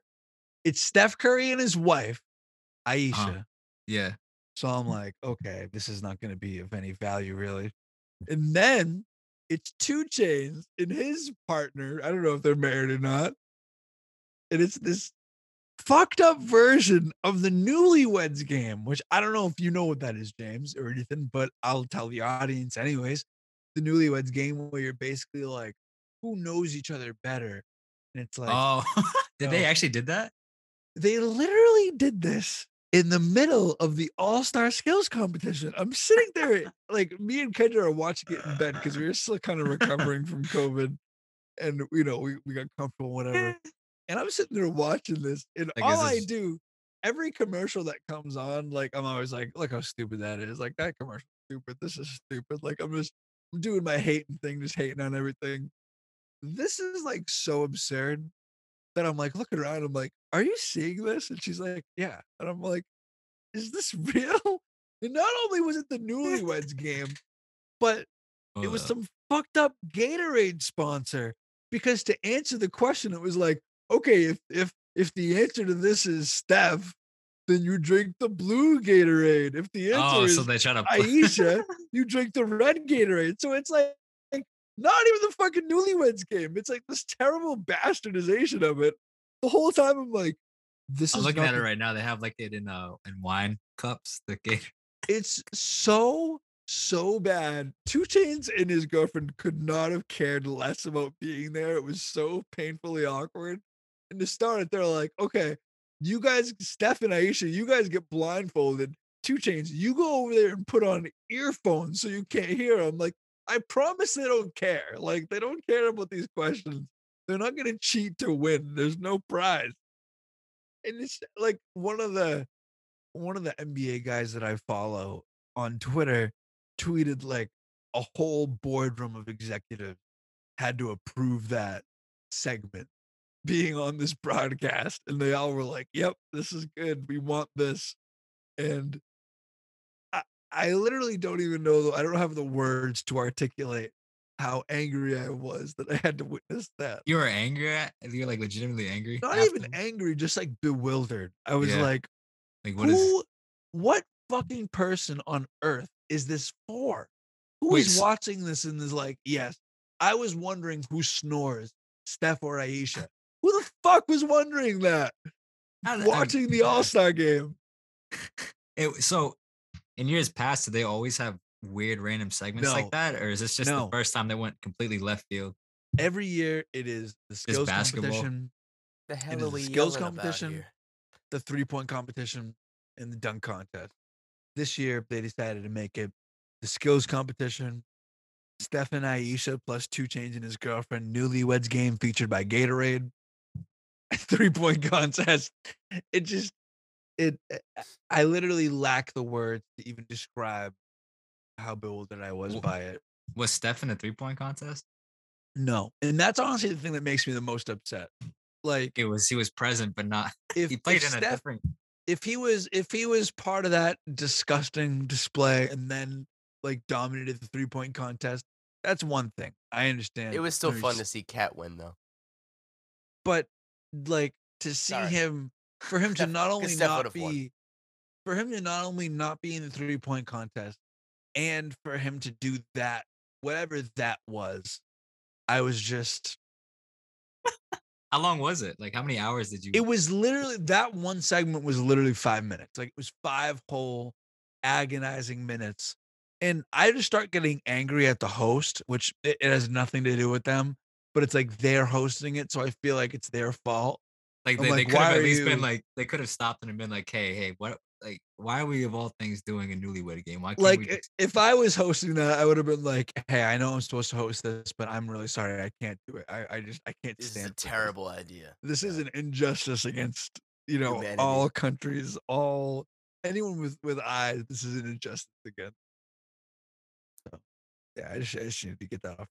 it's Steph Curry and his wife, uh-huh. Ayesha. Yeah. So I'm mm. like, okay, this is not going to be of any value really. And then it's 2 Chainz and his partner. I don't know if they're married or not. And it's this fucked up version of the Newlyweds game, which I don't know if you know what that is, James or anything, but I'll tell the audience anyways. The Newlyweds game where you're basically like, who knows each other better? And it's like, oh, did they actually did that? they literally did this in the middle of the All Star Skills competition. I'm sitting there, like me and Kendra are watching it in bed because we were still kind of recovering from COVID, and you know we, we got comfortable, whatever. And I'm sitting there watching this, and Like, all is I do, every commercial that comes on, like I'm always like, look how stupid that is. Like that commercial, stupid. This is stupid. Like I'm just I'm doing my hating thing, just hating on everything. This is like so absurd that I'm like looking around. I'm like, are you seeing this? And she's like, yeah. And I'm like, is this real? And not only was it the newlyweds game, but it was Uh, some fucked up Gatorade sponsor. Because to answer the question, it was like, okay, if if if the answer to this is Steph, then you drink the blue Gatorade. If the answer Oh, is so they try to Ayesha, you drink the red Gatorade. So it's like, like not even the fucking newlyweds game. It's like this terrible bastardization of it. The whole time I'm like, this I'm is looking at it right now. They have like it in uh in wine cups. The Gator. It's so so bad. 2 Chainz and his girlfriend could not have cared less about being there. It was so painfully awkward. And to start they're like, okay, you guys, Steph and Ayesha, you guys get blindfolded. 2 Chainz, you go over there and put on earphones so you can't hear them. Like, I promise they don't care. Like, they don't care about these questions. They're not gonna cheat to win. There's no prize. And it's like one of the one of the NBA guys that I follow on Twitter tweeted like a whole boardroom of executives had to approve that segment being on this broadcast and they all were like yep this is good we want this and i i literally don't even know though. i don't have the words to articulate how angry i was that i had to witness that You were angry at? You're like legitimately angry. not after? even angry just like bewildered i was Yeah. like Like what who, what fucking person on earth is this for? Who Wait, is watching this and is like, yes, I was wondering who snores, Steph or Ayesha. Who the fuck was wondering that? How I- Watching the All Star game. It, so, in years past, did they always have weird random segments No. like that, or is this just No. the first time they went completely left field? Every year it is the skills basketball. competition, The hell is the skills competition, the three point competition, and the dunk contest. This year they decided to make it the skills competition. Steph and Ayesha plus 2 Chainz and his girlfriend newlyweds game featured by Gatorade. Three point contest. It just it eh, I literally lack the words to even describe how bewildered I was by it. Was Steph in the three point contest? No. And that's honestly the thing that makes me the most upset. Like It was he was present, but not. if, He played if in a Steph different. if he was if he was part of that disgusting display and then like dominated the three point contest, that's one thing. I understand. It was still fun to see KAT win, though. but like to see Sorry. him for him to not only Steph not would've won. be for him to not only not be in the three point contest and for him to do that whatever that was i was just How long was it? Like how many hours did you? it was literally that one segment was literally five minutes like it was five whole agonizing minutes and i just start getting angry at the host which it, it has nothing to do with them but it's like they're hosting it so i feel like it's their fault like I'm they, they could have at least you- been like they could have stopped and been like, hey, hey, what? Like why are we of all things doing a newlywed game? Why can't like we just- if I was hosting that, I would have been like, "Hey, I know I'm supposed to host this, but I'm really sorry, I can't do it. I, I just I can't This is stand a for this. terrible idea. This is an injustice against you know Humanity. all countries, all anyone with with eyes. This is an injustice against. So, yeah, I just I just need to get that off.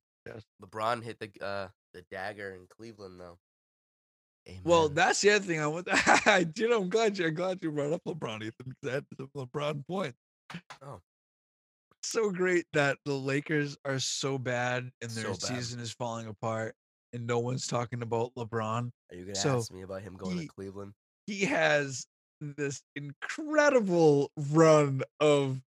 LeBron hit the uh the dagger in Cleveland, though. Amen. Well, that's the other thing I want. I know I'm glad you I'm glad you brought up LeBron, Ethan. That's a LeBron point. Oh. so great that the Lakers are so bad and their So bad. season is falling apart, and no one's talking about LeBron. are you gonna so ask me about him going ye- to Cleveland? he has this incredible run of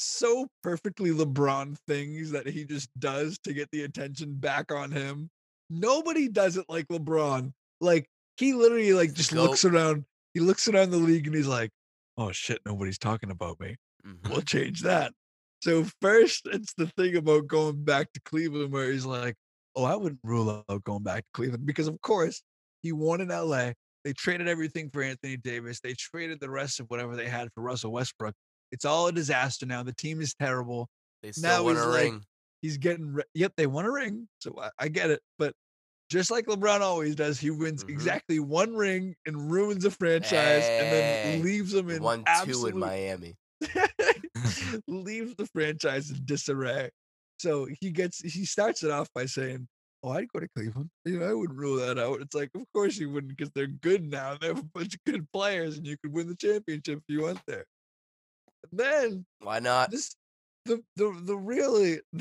so perfectly LeBron things that he just does to get the attention back on him. Nobody does it like LeBron. Like he literally like just looks around. He looks around the league and he's like, "Oh shit, nobody's talking about me. Mhm. We'll change that." So first, it's the thing about going back to Cleveland where he's like, "Oh, I wouldn't rule out going back to Cleveland because, of course, he won in LA. They traded everything for Anthony Davis. They traded the rest of whatever they had for Russell Westbrook. It's all a disaster now. The team is terrible. They still now won he's a like- ring. He's getting re- yep, they won a ring, so I, I get it. But just like LeBron always does, he wins Mhm. exactly one ring and ruins a franchise, and then leaves them in One two in Miami. leaves the franchise in disarray. So he gets he starts it off by saying, "Oh, I'd go to Cleveland. You know, I wouldn't rule that out." It's like, of course you wouldn't, because they're good now. They have a bunch of good players, and you could win the championship if you went there. Then Why not? this, the the the really,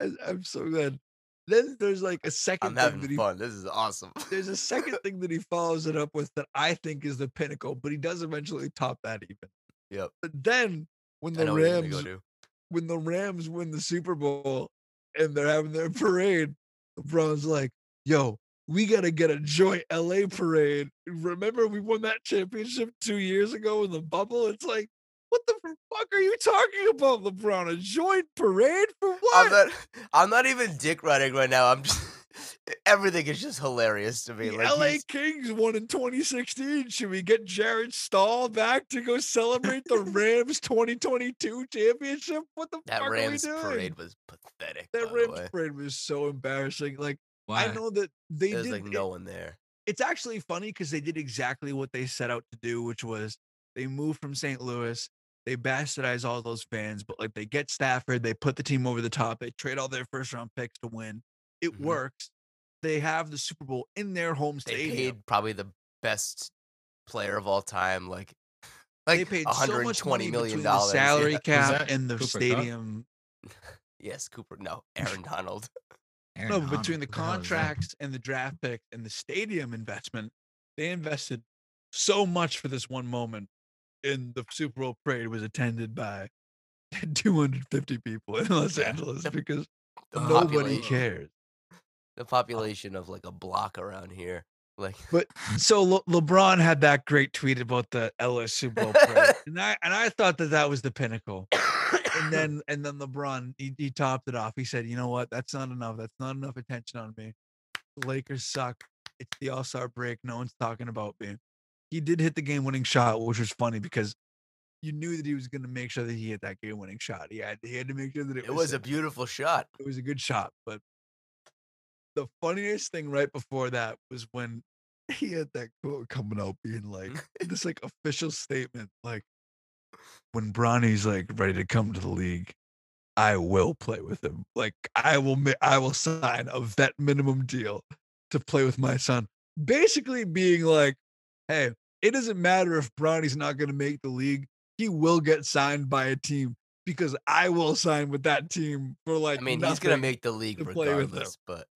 I- I'm so glad. Then there's like a 2nd I'm thing having that he fun. This is awesome. there's a second thing that he follows it up with that I think is the pinnacle, but he does eventually top that even. Yep. But then when the know what he's gonna Rams go when the Rams win the Super Bowl and they're having their parade, LeBron's like, "Yo, we gotta get a joint LA parade. Remember we won that championship two years ago in the bubble? It's like, what the mm. fuck are you talking about, LeBron? A joint parade for what? I'm not. I'm not even dick riding right now. I'm just. Everything is just hilarious to me. The Like LA he's- Kings won in 2016. Should we get Jarret Stoll back to go celebrate the Rams 2022 championship? What the that fuck Rams are we doing? parade was pathetic. that Rams parade was so embarrassing. Like Why? I know that they There's did. like it- no one there. it's actually funny because they did exactly what they set out to do, which was they moved from St. Louis. They bastardize all those fans, but like they get Stafford, they put the team over the top, they trade all their first round picks to win. It Mhm. works. They have the Super Bowl in their home stadium. They stadium. paid probably the best player of all time. Like, like they like paid so much million between the dollars. salary Yeah. cap that and the Cooper Kupp? stadium. Yes, Cooper. No, Aaron Donald. Aaron No, Donald, between the who hell is that? contracts and the draft pick and the stadium investment, they invested so much for this one moment. And the Super Bowl parade was attended by 250 people in Los. Angeles because the nobody population- cares. The population of like a block around here. Like, But so Le- LeBron had that great tweet about the LA Super Bowl parade, and I and I thought that that was the pinnacle. And then and then LeBron he, he topped it off. He said, "You know what? That's not enough. That's not enough attention on me. The Lakers suck. It's the All Star break. No one's talking about me." He did hit the game winning shot, which was funny because you knew that he was going to make sure that he hit that game winning shot. He had he had to make sure that it, it was a beautiful shot. it was a good shot, but the funniest thing right before that was when he had that quote coming out being like this like official statement like when Bronny's like ready to come to the league I will play with him like I will I will sign a vet minimum deal to play with my son basically being like hey it doesn't matter if Bronny's not going to make the league he will get signed by a team because I will sign with that team for like I mean, he's gonna make the league to regardless. But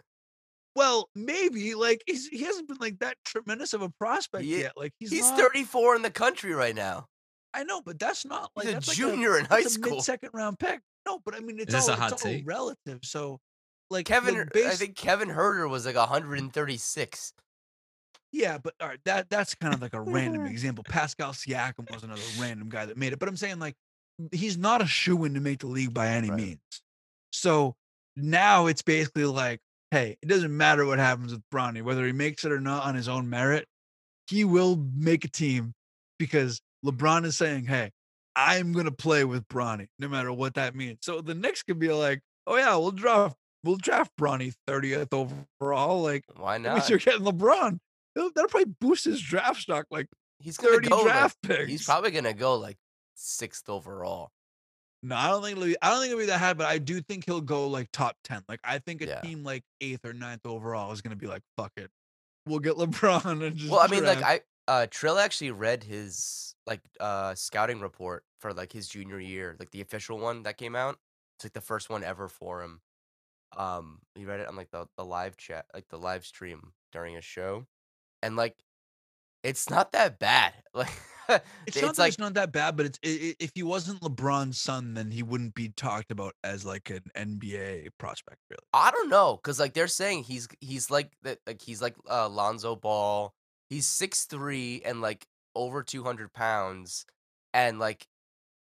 Well, maybe like he's, he hasn't been like that tremendous of a prospect He- yet. Like he's he's not, 34 in the country right now. I know, but that's not like He's a that's like junior in high that's a school. mid-second round pick. No, but I mean it's all a it's all relative. So, like Kevin, like, Her- I think Kevin Huerter was like 136. yeah, but all right, that that's kind of like a random example. Pascal Siakam was another random guy that made it, but I'm saying like he's not a shoe in to make the league by any Right. means. So now it's basically like, hey, it doesn't matter what happens with Bronny, whether he makes it or not on his own merit, he will make a team because LeBron is saying, hey, I'm gonna play with Bronny, no matter what that means. So the Knicks could be like, oh yeah, we'll draft we'll draft Bronny 30th overall. Like Why not? you're getting LeBron. That'll, that'll probably boost his draft stock like He's gonna 30 go. like- draft picks. he's probably gonna go like sixth overall. No, I don't think it'll be, I don't think it'll be that high, but I do think he'll go like top ten. Like I think a Yeah. team like eighth or ninth overall is gonna be like, fuck it. We'll get LeBron and just Well, I mean, like I uh Trill actually read his like uh scouting report for like his junior year, like the official one that came out. It's like the first one ever for him. Um, he read it on like the the live chat, like the live stream during a show, and like It's not that bad. Like It's it's, not that like it's not that bad, but it's i i if he wasn't LeBron's son, then he wouldn't be talked about as like an NBA prospect, really. I don't know, cause like they're saying he's he's like that like he's like uh, Lonzo Ball. He's six three and like over two hundred pounds, and like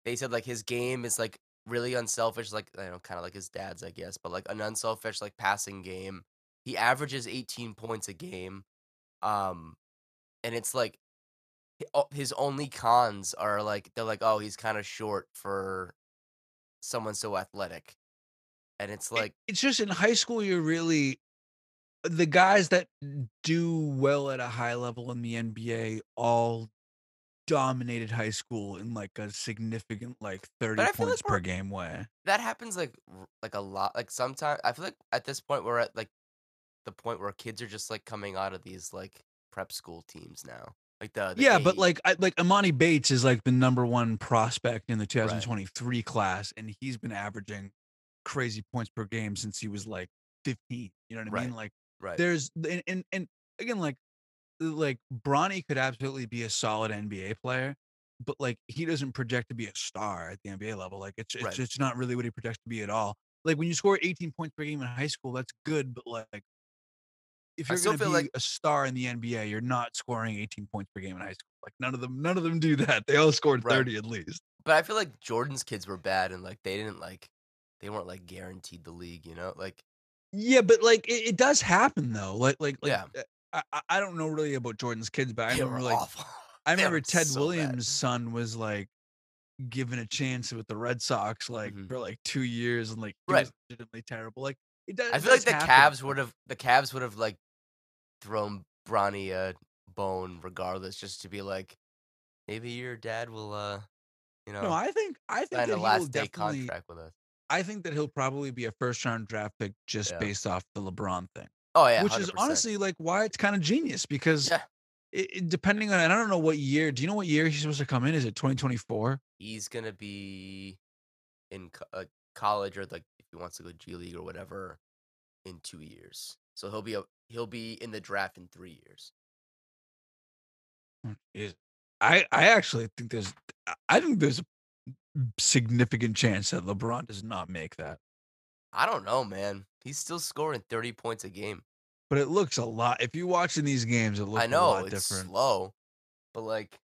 they said like his game is like really unselfish, like you know, kind of like his dad's, I guess, but like an unselfish like passing game. He averages eighteen points a game, um, and it's like his only cons are like they're like oh he's kind of short for someone so athletic, and it's like it's just in high school, you're really the guys that do well at a high level in the NBA all dominated high school in like a significant like 30 I feel like points per game way. that happens like like a lot like sometimes i feel like at this point we're at like the point where kids are just like coming out of these like prep school teams now like the, the Yeah, but like I, like Amani Bates is like the number one prospect in the 2023 class, and he's been averaging crazy points per game since he was like 15. You know what I Right. mean? Like right there's and, and and again like like Bronny could absolutely be a solid NBA player, but like he doesn't project to be a star at the NBA level. Like it's it's Right. just not really what he projects to be at all. Like when you score 18 points per game in high school, that's good, but like if you're going to be like- a star in the NBA, you're not scoring 18 points per game in high school. Like none of them, none of them do that. They all scored Right. 30 at least. but i feel like jordan's kids were bad and like they didn't like they weren't like guaranteed the league you know like Yeah, but like it, it does happen though. Like like like Yeah. uh, I, I- don't know really about Jordan's kids, but I they remember like awful. I remember Ted so bad. Williams' son was like given a chance with the Red Sox like Mhm. for like two years and like Right. was legitimately terrible. Like it does. i feel like the happen. Cavs would have the Cavs would have like thrown bronny a bone regardless just to be like maybe your dad will uh you know No, I think I think that a he will last day definitely. contract with us I think that he'll probably be a first round draft pick just Yeah. based off the LeBron thing, oh yeah which is 100%. honestly like why it's kind of genius because Yeah. it, it- depending on and I don't know what year. Do you know what year he's supposed to come in? Is it 2024? he's gonna be in co- uh, college or like if he wants to go G League or whatever in two years. So he'll be a, he'll be in the draft in three years. Is I I actually think there's I- I think there's a significant chance that LeBron does not make that. I don't know, man. He's still scoring thirty points a game. But it looks a lot. If you're watching these games, it looks I a know lot it's different. slow, but like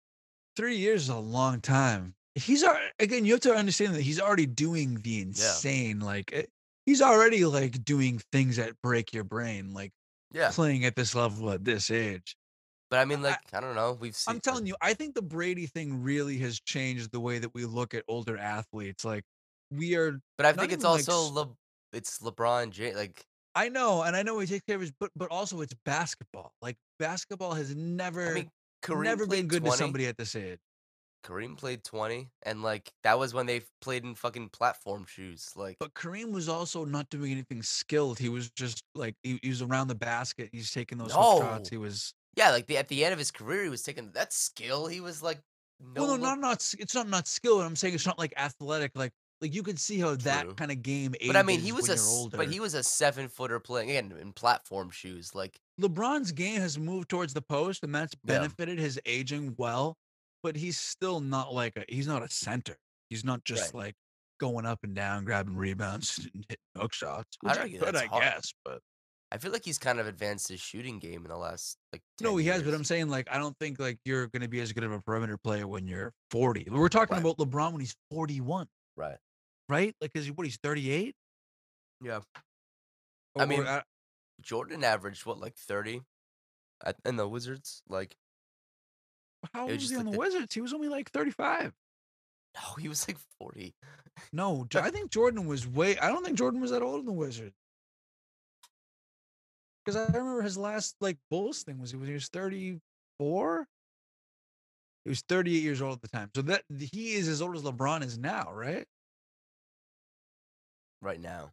Three years is a long time. He's again. You have to understand that he's already doing the insane. Like eh, he's already like doing things that break your brain. Like yeah. playing at this level at this age. But I mean, like I, don't know. We've seen. I'm telling you, I think the Brady thing really has changed the way that we look at older athletes. Like we are but I think it's even, like, also Le, it's LeBron James. Like I know, and I know he takes care of his, but but also it's basketball. Like basketball has never, I mean, never been good 20. to somebody at this age. Kareem played twenty, and like that was when they played in fucking platform shoes. Like But Kareem was also not doing anything skilled. He was just like he, he was around the basket. He's taking those hook shots. No. He was yeah, like the at the end of his career, he was taking that skill. He was like no, well, no, look- not not. It's not not skilled. I'm saying it's not like athletic. Like like you could see how True. that kind of game. But I mean, he was a older. but he was a seven footer playing again in platform shoes. Like LeBron's game has moved towards the post, and that's Yeah. benefited his aging well. But he's still not like a. He's not a center. He's not just Right. like going up and down, grabbing rebounds, and hitting hook shots. Which argue good, that's I hard. guess. But I feel like he's kind of advanced his shooting game in the last like. 10 no, he has. But. I'm saying like I don't think like you're going to be as good of a perimeter player when you're 40. We're talking Right. about LeBron when he's 41, right. right? Like, is he what? He's 38. Yeah, I Or- or, mean, uh, Jordan averaged what like thirty, at, in the Wizards. Like how old was was he on like the the- Wizards? He was only like 35. no, he was like forty. No, I think Jordan was way. I don't think Jordan was that old in the Wizards. Because I remember his last like Bulls thing was he was he was 34. He was 38 years old at the time. So that he is as old as LeBron is now, right? right now.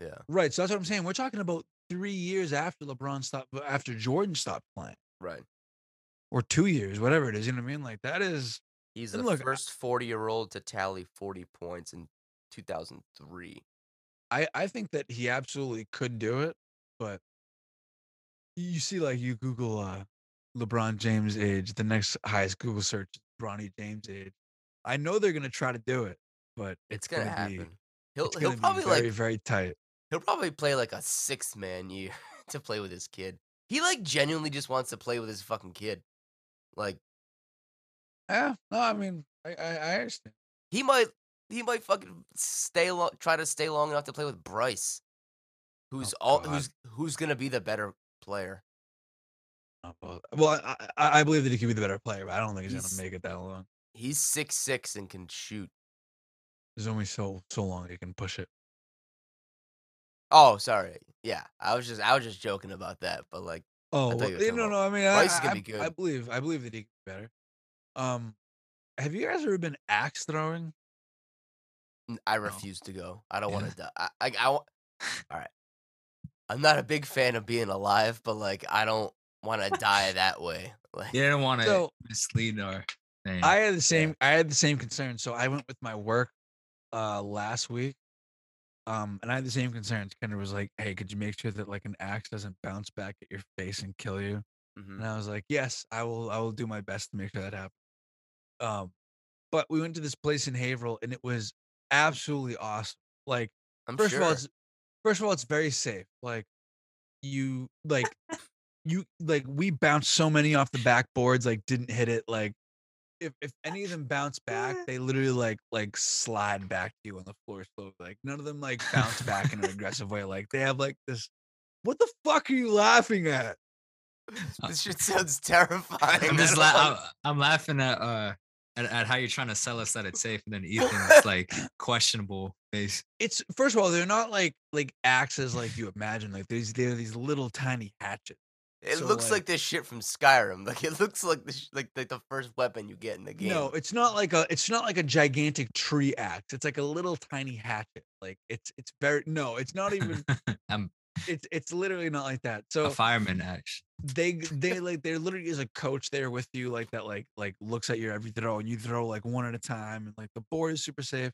Yeah, Right. So that's what I'm saying. We're talking about three years after LeBron stopped, after Jordan stopped playing, right. or two years, whatever it is. You know what I mean? Like that is. He's the look, first forty-year-old to tally forty points in two thousand three. I I think that he absolutely could do it, but you see, like you Google uh LeBron James age, the next highest Google search is Bronny James age. I know they're gonna try to do it, but It's it's, gonna, be happen. He'll it's he'll gonna probably be very like very tight. he'll probably play like a six man year to play with his kid. He like genuinely just wants to play with his fucking kid. Like Yeah, no, I mean, I I, I understand. he might he might fucking stay long try to stay long enough to play with Bryce. Who's all God. who's who's gonna be the better player. Uh, Well, I, I I believe that he could be the better player, but I don't think he's, He's- gonna make it that long. He's six six and can shoot. There's only so so long he can push it. Oh, sorry. Yeah, I was just I was just joking about that, but like Oh well, you eh, no, no. I mean, I, is I, be I- I believe I believe that he can be better. Um, have you guys ever been axe throwing? I No. refuse to go. I don't want to die. I, I, I wa- all right. I'm not a big fan of being alive, but like I don't want to die that way. Like You didn't want to So- mislead our thing. I had the same I had the same concern. So I went with my work uh last week. Um and I had the same concerns. Kendra was like, Hey, could you make sure that like an axe doesn't bounce back at your face and kill you? mhm. And I was like, Yes, I will I will do my best to make sure that happens. Um but we went to this place in Haverhill and it was absolutely awesome. Like I'm first sure. of all, it's first of all, it's very safe. Like you like you like we bounced so many off the backboards, like didn't hit it. Like if if any of them bounce back, they literally like like slide back to you on the floor slowly. Like none of them like bounce back in an aggressive way. Like they have like this. What the fuck are you laughing at? this shit sounds terrifying. I'm just don't la- I'm, I'm laughing at uh at, at how you're trying to sell us that it's safe, and then Ethan's like questionable face. It's first of all, they're not like like axes like you imagine. Like these they're these little tiny hatchets. it so, looks like- like this shit from Skyrim. Like it looks like the sh- like the, the first weapon you get in the game. No, it's not like a it's not like a gigantic tree axe. It's like a little tiny hatchet. Like it's it's very no, it's not even I'm um it's it's literally not like that. So a fireman, axe. they they like there literally is a coach there with you like that like like looks at your every throw and you throw like one at a time and like the board is super safe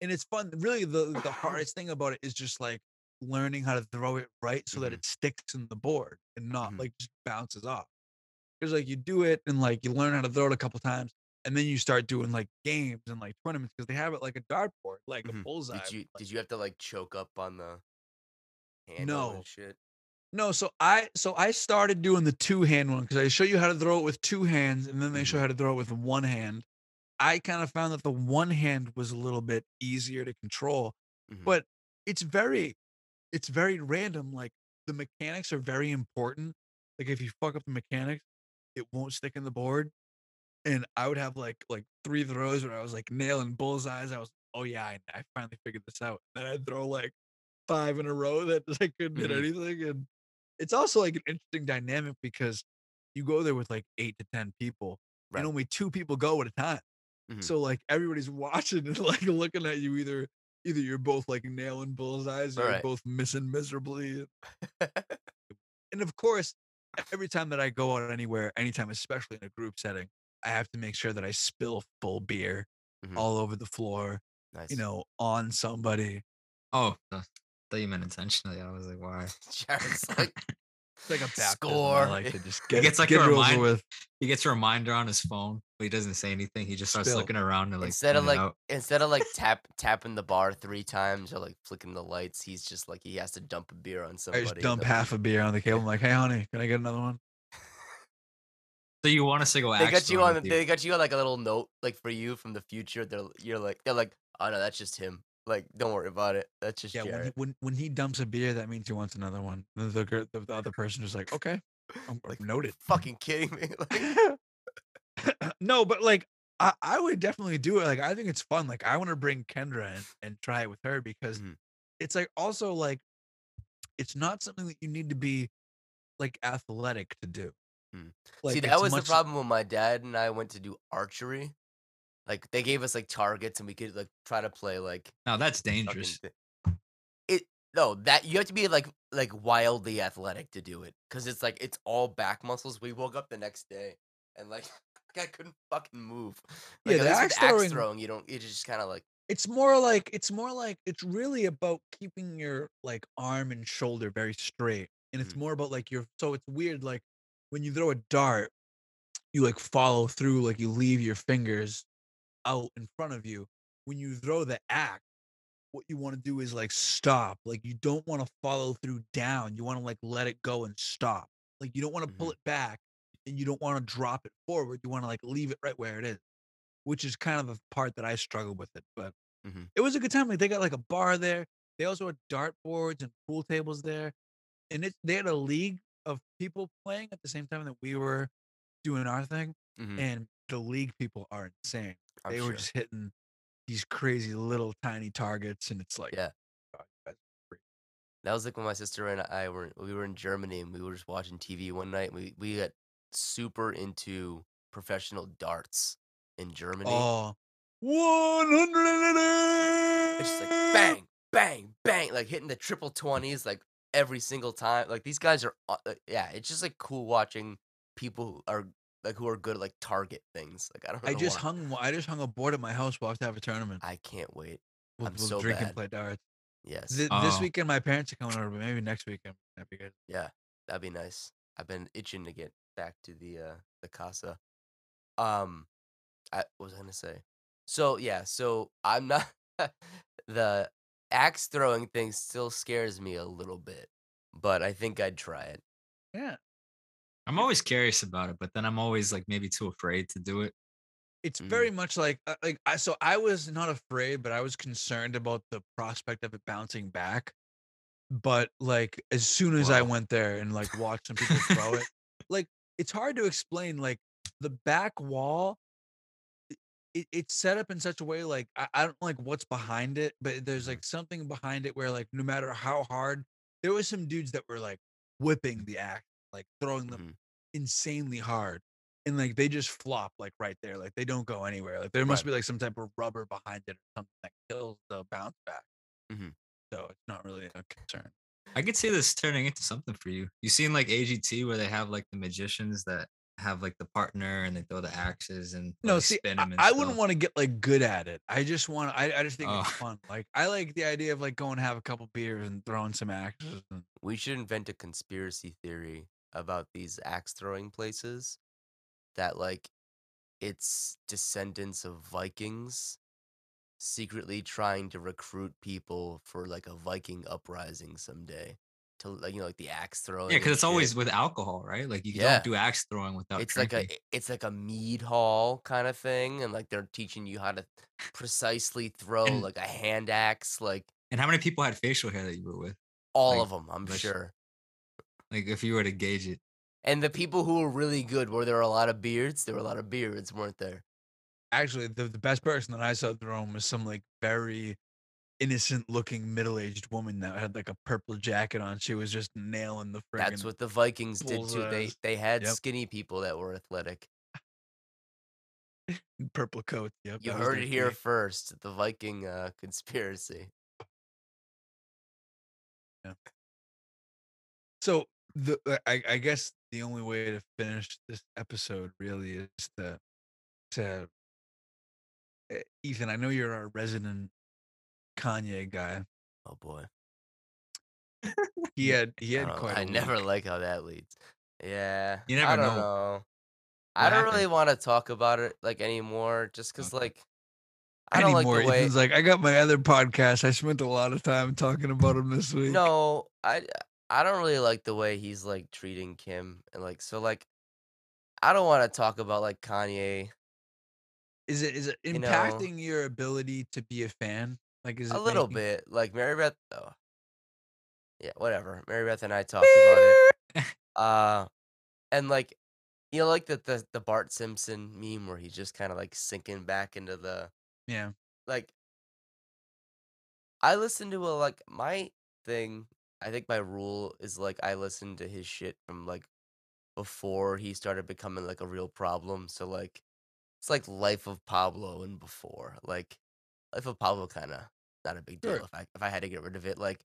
and it's fun really the the hardest thing about it is just like learning how to throw it right so that Mhm. it sticks in the board and not Mhm. like just bounces off because like you do it and like you learn how to throw it a couple times and then you start doing like games and like tournaments because they have it like a dartboard like Mhm. a bullseye Did you like- did you have to like choke up on the handle No. and shit? No, so I so I started doing the two hand one because I show you how to throw it with two hands, and then they show Mhm. how to throw it with one hand. I kind of found that the one hand was a little bit easier to control, Mhm. but it's very, it's very random. Like the mechanics are very important. Like if you fuck up the mechanics, it won't stick in the board. And I would have like like three throws where I was like nailing bullseyes. I was, oh yeah, I, I finally figured this out. Then I'd throw like five in a row that I couldn't hit Mhm. anything. And it's also like an interesting dynamic because you go there with like eight to ten people, Right. and only two people go at a time. Mhm. So like everybody's watching and like looking at you either either you're both like nailing bullseyes or you're both missing miserably. And of course, every time that I go out anywhere, anytime, especially in a group setting, I have to make sure that I spill full beer Mhm. all over the floor, nice. you know, on somebody. Oh, I thought you meant intentionally. I was like, why? Jared's like It's like a baptism. I Score. like to just He gets, like, get a it over remind- with. He gets a reminder on his phone, but he doesn't say anything. He just starts Spill. looking around and like instead of like out. instead of like tap tapping the bar three times or like flicking the lights, he's just like he has to dump a beer on I somebody. just and dump half a beer on the cable. I'm like, hey, honey, can I get another one? So you want us to go? They got you on. with They got you on like a little note like for you from the future. They're you're like they're like oh no that's just him. Like don't worry about it. That's just Yeah, when he, when when he dumps a beer, that means he wants another one. And the, gir- the, the other person is like, okay, I'm, Like, noted. Fucking kidding me. Like, no, but like I, I would definitely do it. Like I think it's fun. Like I want to bring Kendra in and try it with her because Mhm. it's like also like it's not something that you need to be like athletic to do. Mm. Like See, that was the problem when my dad and I went to do archery. Like they gave us like targets and we could like try to play like Now that's dangerous. It no that you have to be like like wildly athletic to do it because it's like it's all back muscles. We woke up the next day and like I couldn't fucking move. Yeah, Like, the axe with axe throwing- throwing, you don't. You just kind of like It's more like it's more like it's really about keeping your like arm and shoulder very straight, and it's Mhm. more about like your. So it's weird. Like when you throw a dart, you like follow through, like you leave your fingers out in front of you. When you throw the axe, what you want to do is like stop. Like you don't want to follow through down. You want to like let it go and stop. Like you don't want to pull Mhm. it back and you don't want to drop it forward. You want to like leave it right where it is, which is kind of the part that I struggle with it. But Mhm. it was a good time. Like they got like a bar there. They also had dart boards and pool tables there. And it they had a league of people playing at the same time that we were doing our thing. Mhm. And the league people are insane. I'm they were just hitting these crazy little tiny targets, and it's like, Yeah. "God, you guys are great." That was like when my sister and I were we were in Germany and we were just watching TV one night. And we we got super into professional darts in Germany. Oh, 100 It's just like bang, bang, bang, like hitting the triple twenties like every single time. Like these guys are, uh, yeah. It's just like cool watching people who are like who are good at like target things. Like I don't. I know just why. hung. I just hung a board at my house. Have to have a tournament. I can't wait. We'll, I'm we'll so drink and play darts. Yes. Th- This Oh. weekend, my parents are coming over, but maybe next weekend. That'd be good. Yeah, that'd be nice. I've been itching to get back to the uh the casa. Um, I was I gonna say? So yeah, so I'm not the axe throwing thing still scares me a little bit, but I think I'd try it. Yeah, I'm always curious about it, but then I'm always like maybe too afraid to do it. it's Mm. very much like uh, like I. So I was not afraid, but I was concerned about the prospect of it bouncing back. But like as soon as I went there and like watched some people throw it, like it's hard to explain. Like the back wall, it, it's set up in such a way like I, I don't like what's behind it, but there's Mhm. like something behind it where like no matter how hard, there was some dudes that were like whipping the axe, like throwing them Mhm. insanely hard. And like they just flop like right there, like they don't go anywhere. Like there must Right. be like some type of rubber behind it or something that kills the bounce back. Mhm. So it's not really a concern. I could see this turning into something for you. You seen like AGT where they have like the magicians that have like the partner and they throw the axes and No, like, see, spin I, them. And I wouldn't want to get like good at it. I just want. I, I just think it's Oh. fun. Like I like the idea of like going have a couple beers and throwing some axes. We should invent a conspiracy theory about these axe throwing places that like it's descendants of Vikings secretly trying to recruit people for like a Viking uprising someday to like you know like the axe throwing. Yeah, because it's always with alcohol, right? Like you Yeah. don't do axe throwing without it's drinking. like a it's like a mead hall kind of thing and like they're teaching you how to precisely throw And- like a hand axe like and how many people had facial hair that you were with? all Like, of them i'm like- sure Like if you were to gauge it. and the people who were really good were there a lot of beards there were a lot of beards weren't there actually, the, the best person that I saw throwing was some like very innocent looking middle aged woman that had like a purple jacket on. She was just nailing the friggin' that's what the vikings did too they they had Yep. skinny people that were athletic purple coat. Yep, you heard it here thing. first the viking uh conspiracy So the uh, I, I guess the only way to finish this episode really is to to uh, Ethan. I know you're our resident Kanye guy. oh boy He had he I, had don't- quite. I never week. like how that leads yeah You i never don't know. know i don't happened? really want to talk about it like anymore just because like i don't anymore. like the way Ethan's like, I got my other podcast. I spent a lot of time talking about him this week. No, I I don't really like the way he's like treating Kim and like so like I don't want to talk about like Kanye is it is it you know, impacting your ability to be a fan? Like, is it a little making- bit like Mary Beth though. Yeah, whatever. Mary Beth and I talked about it. Uh and like you know like the the, the Bart Simpson meme where he's just kind of like sinking back into the Yeah, like I listen to a like my thing. I think my rule is like I listen to his shit from like before he started becoming like a real problem. So like it's like Life of Pablo and before. Like Life of Pablo kind of not a big deal Sure. if I if I had to get rid of it. Like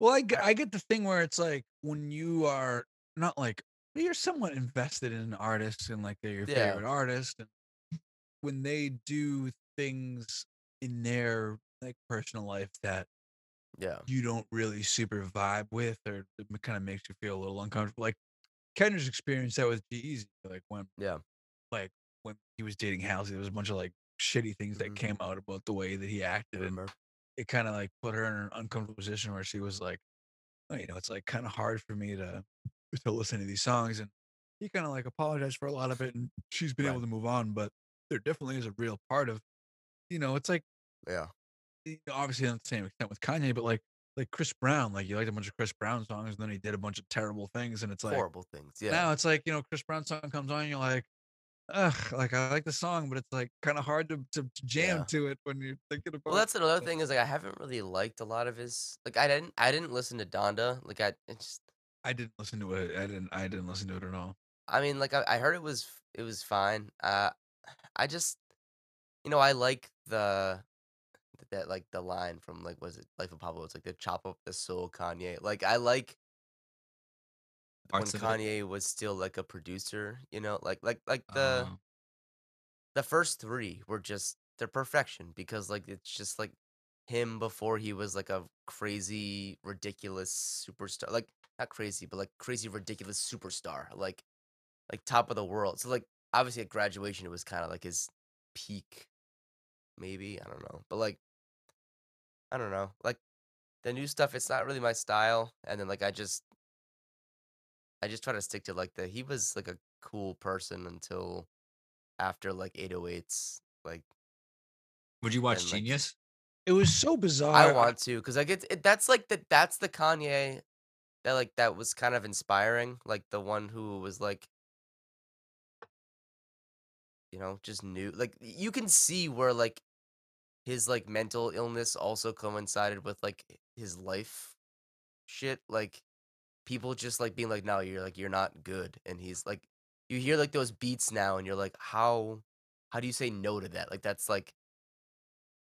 Well, I get, I get the thing where it's like when you are not like you're somewhat invested in an artist and like they're your Yeah. favorite artist, and when they do things in their like personal life that yeah, you don't really super vibe with, or it kind of makes you feel a little uncomfortable. Like Kendra's experienced that with G-Eazy, like when Yeah. like when he was dating Halsey, there was a bunch of like shitty things that Mhm. came out about the way that he acted, and it kind of like put her in an uncomfortable position where she was like, oh, you know, it's like kind of hard for me to to listen to these songs, and he kind of like apologized for a lot of it, and she's been able to move on, but there definitely is a real part of, you know, it's like Yeah. Obviously not the same extent with Kanye, but like like Chris Brown, like you liked a bunch of Chris Brown songs, and then he did a bunch of terrible things, and it's like Horrible things. Yeah. now it's like you know Chris Brown song comes on, and you're like, ugh, like I like the song, but it's like kind of hard to, to, to jam Yeah. to it when you're thinking about. Well, that's another thing is like I haven't really liked a lot of his. Like I didn't. I didn't listen to Donda. Like I it just. I didn't listen to it. I didn't. I didn't listen to it at all. I mean, like I, I heard it was it was fine. Uh, I just, you know, I like the that like the line from like was it Life of Pablo? It's like the chop up the soul Kanye. Like I like when. Kanye was still like a producer. You know, like like like the Oh, the first three were just they're perfection because like it's just like him before he was like a crazy ridiculous superstar like not crazy but like crazy ridiculous superstar like like top of the world so like obviously at graduation it was kind of like his peak maybe i don't know but like i don't know like the new stuff it's not really my style and then like i just i just try to stick to like the he was like a cool person until after like 808s like would you watch and, like, jeen-yuhs? It was so bizarre. I want to because like it's it, that's like the that's the Kanye that like that was kind of inspiring, like the one who was like, you know, just new. Like you can see where like his like mental illness also coincided with like his life shit. Like people just like being like, no, you're like you're not good, and he's like, you hear like those beats now, and you're like, how how do you say no to that? Like that's like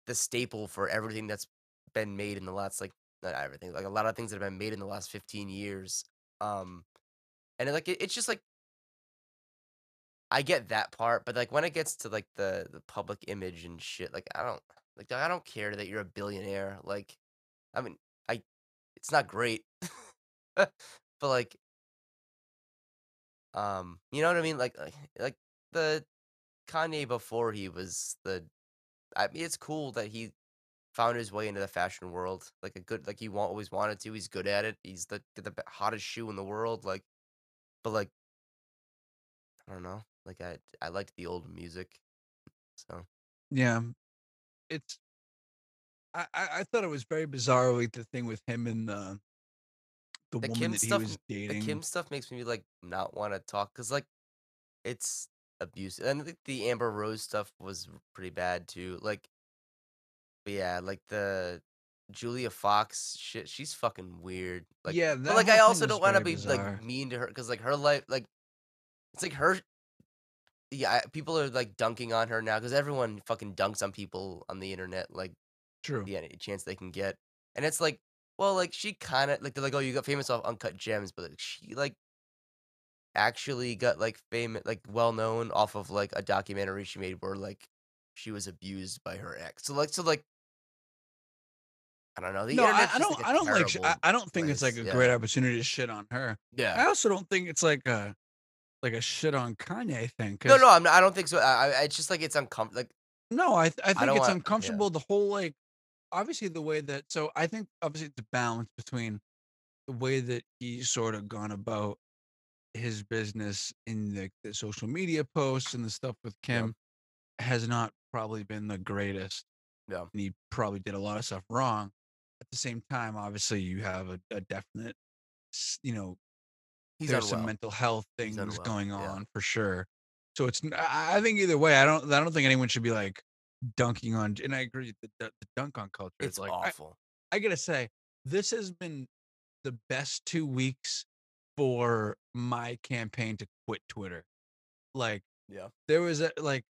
the staple for everything that's been made in the last like not everything like a lot of things that have been made in the last 15 years um and like it, it's just like i get that part but like when it gets to like the the public image and shit like i don't like i don't care that you're a billionaire like i mean i it's not great but like um you know what i mean like like, like the kanye before he was the I mean, it's cool that he found his way into the fashion world. Like a good, like he wa- always wanted to. He's good at it. He's the the hottest shoe in the world. Like, but like, I don't know. Like I I liked the old music. So Yeah, it's. I, I thought it was very bizarre, like the thing with him and the the, the woman Kim that stuff, he was the. Kim stuff makes me like not want to talk because like it's abusive. And I think the Amber Rose stuff was pretty bad too. Like, yeah, like the Julia Fox shit. She's fucking weird. Like, yeah, But like I also don't want to be bizarre. like mean to her because like her life like it's like her yeah people are like dunking on her now because everyone fucking dunks on people on the internet like True. the any chance they can get and it's like well like she kind of like they're like oh you got famous off uncut gems but like, she like actually got like famous like well known off of like a documentary she made where like she was abused by her ex so like so like I don't know the no, I, I don't. like, I don't like. I, I don't think it's like a yeah. great opportunity to shit on her. yeah I also don't think it's like a like a shit on Kanye thing. No, no, I'm not, I don't think so. I, I, it's just like it's uncomfortable. Like, No, I I think don't it's want- yeah. uncomfortable. The whole like, obviously the way that. So I think obviously the balance between the way that he's sort of gone about his business in the, the social media posts and the stuff with Yeah. Kim has not probably been the greatest. Yeah. and he probably did a lot of stuff wrong. At the same time, obviously you have a, a definite, you know, he's there's some mental health things going yeah. on for sure. So it's I think either way, I don't I don't think anyone should be like dunking on and I agree the, the, the dunk on culture It's is like awful. I gotta say this has been the best two weeks for my campaign to quit Twitter. Like yeah. there was a like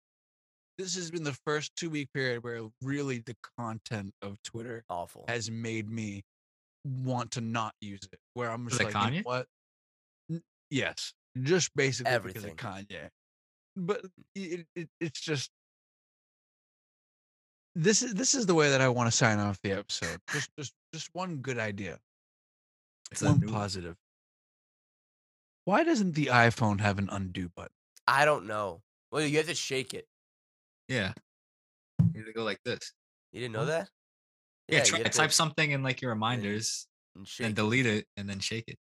this has been the first two week period where really the content of Twitter Awful. has made me want to not use it. Where I'm just like, you know Kanye? what? Yes, just basically Everything. because of Kanye. But mm. it, it, it's just this is this is the way that I want to sign off the episode. Just just just one good idea, It's one positive. Why doesn't the iPhone have an undo button? I don't know. Well, you have to shake it. Yeah. You have to go like this. You didn't know that? Yeah, you try, have to- type something in like your reminders and and delete it and then shake it.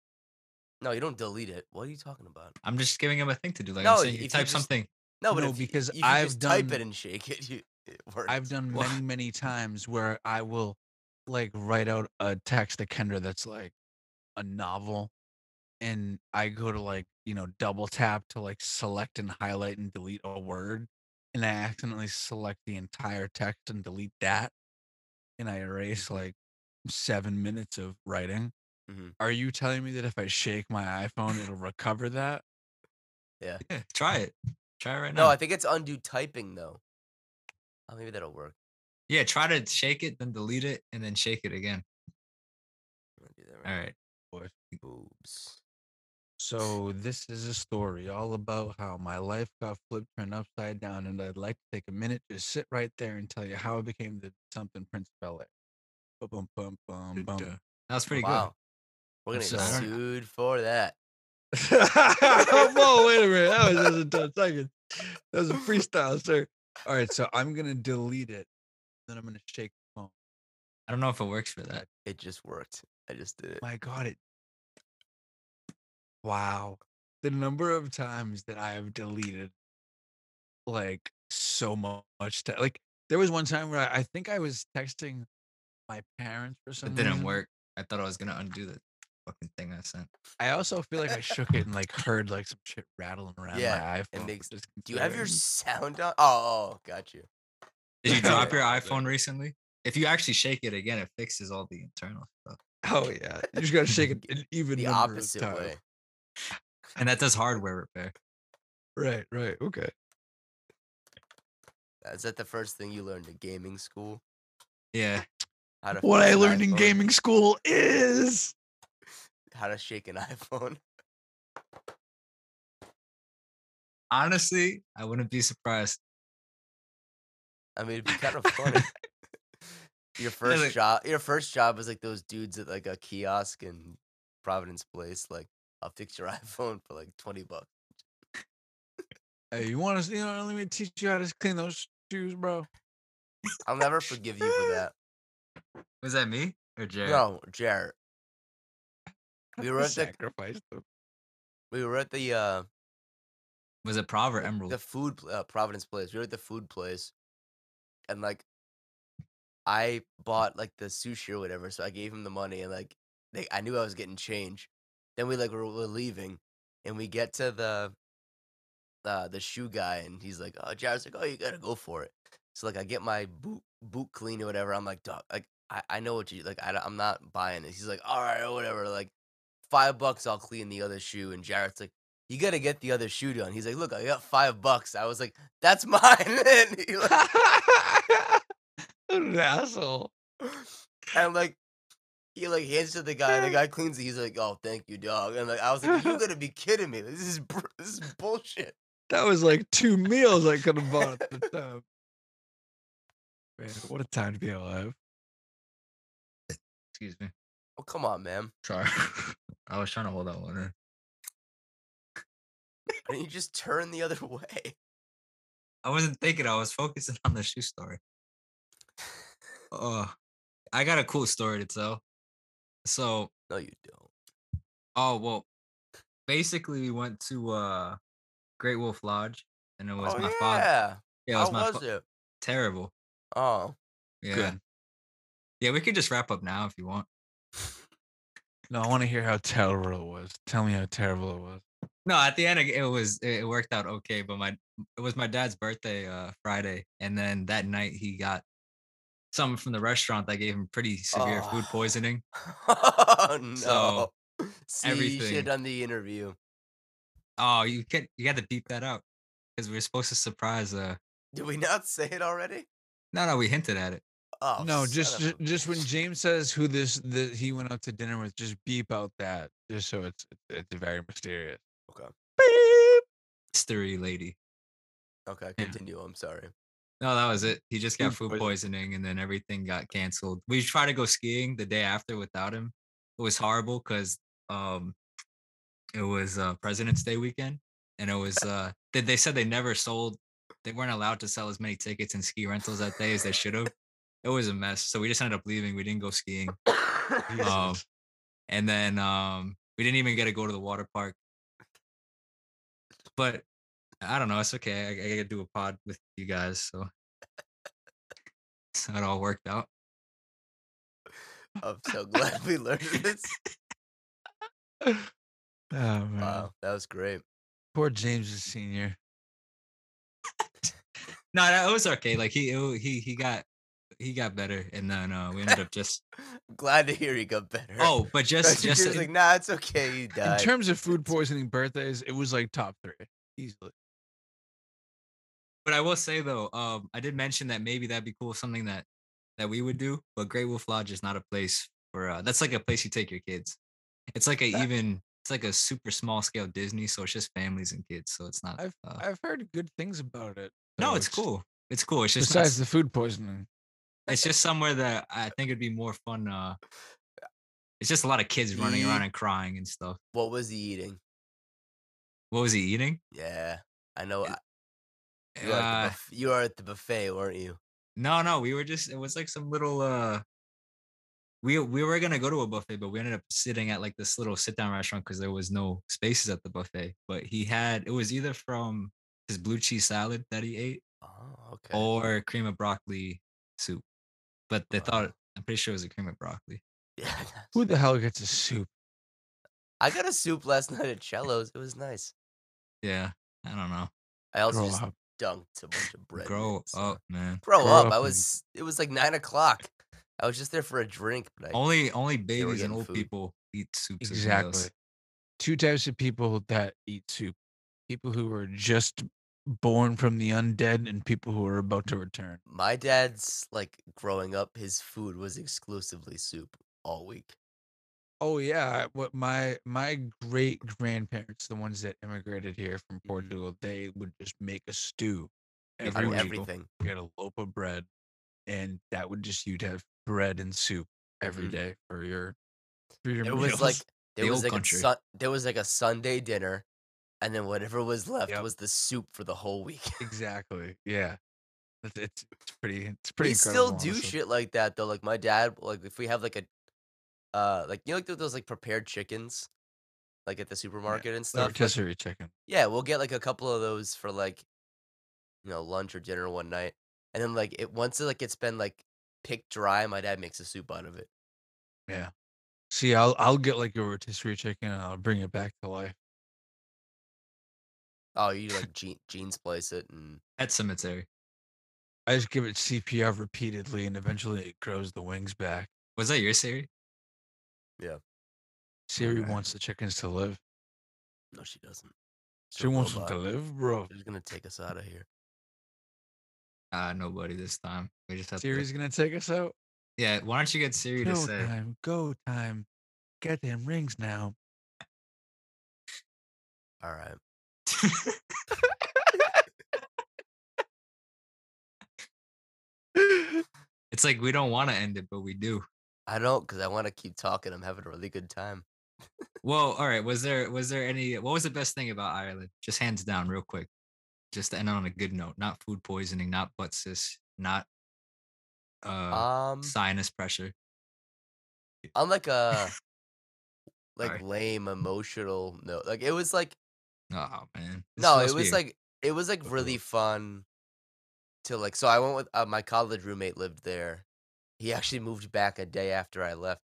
No, you don't delete it. What are you talking about? I'm just giving him a thing to do. Like No, I'm saying, you you type just- something. No, but No, if, because if you I've just type it and shake it, you, it works. I've done many, many times where I will like write out a text to Kendra that's like a novel and I go to like, you know, double tap to like select and highlight and delete a word and I accidentally select the entire text and delete that and I erase mm-hmm. like seven minutes of writing. Mhm. Are you telling me that if I shake my iPhone it'll recover that? Yeah, yeah. try it. Try it right No, now. No, I think it's undo typing though. Oh, maybe that'll work. yeah, try to shake it, then delete it, and then shake it again. That All right. right. Boobs. So this is a story all about how my life got flipped turned upside down, and I'd like to take a minute, just sit right there and tell you how I became the something Prince of LA. Bum bum bum bum. That was pretty wow. We're gonna get sued for that. Whoa, wait a minute. That was just a 10 seconds. That was a freestyle, sir. All right, so I'm gonna delete it. Then I'm gonna shake the phone. I don't know if it works for that. It just worked. I just did it. My God, it. Wow, the number of times that I have deleted, like so much. Te- like there was one time where I, I think I was texting my parents for some. It didn't reason. work. I thought I was gonna undo the fucking thing I sent. I also feel like I shook it and like heard like some shit rattling around Yeah, my it iPhone. makes- Do you have your sound on? Oh, oh, got you. Did you drop your iPhone recently? If you actually shake it again, it fixes all the internal stuff. Oh yeah, you just gotta shake it an even The opposite way. And that does hardware repair. Right, right, okay. Is that the first thing you learned in gaming school? Yeah. What I learned in gaming school is How to shake an iPhone. Honestly, I wouldn't be surprised. I mean, it'd be kind of funny. your first like- job, your first job is like those dudes at like a kiosk in Providence Place. Like, I'll fix your iPhone for like twenty bucks. Hey, you want to, you know, let me teach you how to clean those shoes, bro. I'll never forgive you for that. Was that me or Jared? No, Jarrett. We were at the them. we were at the uh Was it Prov or Emerald? the food uh, Providence place. We were at the food place, and like, I bought like the sushi or whatever. So I gave him the money, and like, they, I knew I was getting change. Then we like were, were leaving, and we get to the uh, the shoe guy, and he's like, "Oh, Jared's like, oh, you gotta go for it." So like, I get my boot boot clean or whatever. I'm like, dog, like I, I know what you like. I, am not buying it. He's like, all right, or whatever. Like five bucks, I'll clean the other shoe. And Jared's like, you gotta get the other shoe done. He's like, look, I got five bucks. I was like, that's mine. and, he like, an asshole. and like, he like hands it to the guy. The guy cleans it. He's like, oh, thank you, dog. And like, I was like, you gotta be kidding me. This is this is bullshit. That was like two meals I could have bought at the time. Man, what a time to be alive. Excuse me. Oh, come on, man. Sorry. I was trying to hold that one in. Why didn't you just turn the other way? I wasn't thinking. I was focusing on the shoe story. Oh, I got a cool story to tell. So, No, you don't. oh well, basically we went to uh Great Wolf Lodge, and it was oh, my yeah. father. Yeah, it was How my was fa- it? terrible. Oh, Yeah, Good. yeah. We could just wrap up now if you want. No, I want to hear how terrible it was. Tell me how terrible it was. No, at the end it was it worked out okay, but my it was my dad's birthday uh Friday, and then that night he got something from the restaurant that gave him pretty severe food Oh. poisoning. oh no. So, See, you should have done the interview. Oh, you can you got to beep that out because we were supposed to surprise. Uh, Did we not say it already? no, no, we hinted at it. Oh no, just just, just when. James says who this that he went out to dinner with, just beep out that, just so it's it's very mysterious. Okay. Beep. Mystery lady. Okay, Yeah. continue. I'm sorry. No, that was it. He just got Food food poisoning, and then everything got canceled. We tried to go skiing the day after without him. It was horrible because um, it was uh President's Day weekend, and it was uh they, they said they never sold, they weren't allowed to sell as many tickets and ski rentals that day as they should have. It was a mess, so we just ended up leaving. We didn't go skiing, um, and then um we didn't even get to go to the water park. But I don't know. It's okay. I, I get to do a pod with you guys, so so it all worked out. I'm so glad we learned this. Oh man. Wow, that was great. Poor James is senior. No, that was okay. Like he it- he he got he got better, and then uh, we ended up just Glad to hear he got better. oh, but just just in- like, nah, it's okay. He In terms of food poisoning birthdays, it was like top three easily. But I will say though, um, I did mention that maybe that'd be cool, something that that we would do. But Great Wolf Lodge is not a place for. Uh, that's like a place you take your kids. It's like a That- even. It's like a super small scale Disney, so it's just families and kids. So it's not. I've uh, I've heard good things about it. no, so it's cool. It's cool. It's just Besides s- the food poisoning. It's just somewhere that I think it'd be more fun. Uh, it's just a lot of kids running around and crying and stuff. What was he eating? What was he eating? Yeah, I know. It- I- You, are at Uh, the buff- you at the buffet, weren't you? No, no, we were just it was like some little uh we we were gonna go to a buffet, but we ended up sitting at like this little sit down restaurant because there was no spaces at the buffet. But he had it was either from his blue cheese salad that he ate Oh, okay. or cream of broccoli soup. But they thought I'm pretty sure it was a cream of broccoli. Yeah. Who the hell gets a soup? I got a soup last night at Cello's. It was nice. Yeah, I don't know. I also Grow just up. dunked a bunch of bread. Grow so- up, man. Grow, Grow up. up I was. It was like nine o'clock. I was just there for a drink, but I, Only only babies and old food. people eat soups. as Exactly. Two types of people that eat soup. People who were just born from the undead and people who are about to return. my dad's like growing up. His food was exclusively soup all week. Oh yeah, what my my great grandparents, the ones that immigrated here from Mhm. Portugal, they would just make a stew Every every week. week. everything. Get a loaf of bread, and that would just you'd have bread and soup every Mhm. day for your for your There meals. was like there The was like country. a sun, there was like a Sunday dinner, and then whatever was left Yep. was the soup for the whole week. exactly yeah. It's, it's it's pretty it's pretty. we still do honestly. shit like that though. Like my dad, like if we have like a, uh, like you know, like those like prepared chickens, like at the supermarket and The stuff. like, rotisserie chicken. yeah, we'll get like a couple of those for like, you know, lunch or dinner one night, and then like it once it like it's been like picked dry, my dad makes a soup out of it. Yeah. See, I'll I'll get like a rotisserie chicken and I'll bring it back to life. Oh, you like je- jeans place it and at cemetery. I just give it CPR repeatedly and eventually it grows the wings back. Was that your Siri? Yeah. Siri Okay. wants the chickens to live. no, she doesn't. She's She a wants them robot. to live, bro. She's gonna take us out of here. Uh nobody this time. We just have Siri's to gonna take us out. Yeah, why don't you get Siri to Go say time, go time. Get them rings now. All right. It's like we don't want to end it, but we do. I don't because I want to keep talking. I'm having a really good time. Well, all right. Was there was there any what was the best thing about Ireland? Just hands down, real quick. Just to end on a good note. Not food poisoning, not butt cysts, not uh Um, sinus pressure. I'm like a like Sorry. lame emotional note. Like it was like Oh man. This no, it was like it was like really fun to like. So I went with uh, my college roommate lived there. He actually moved back a day after I left.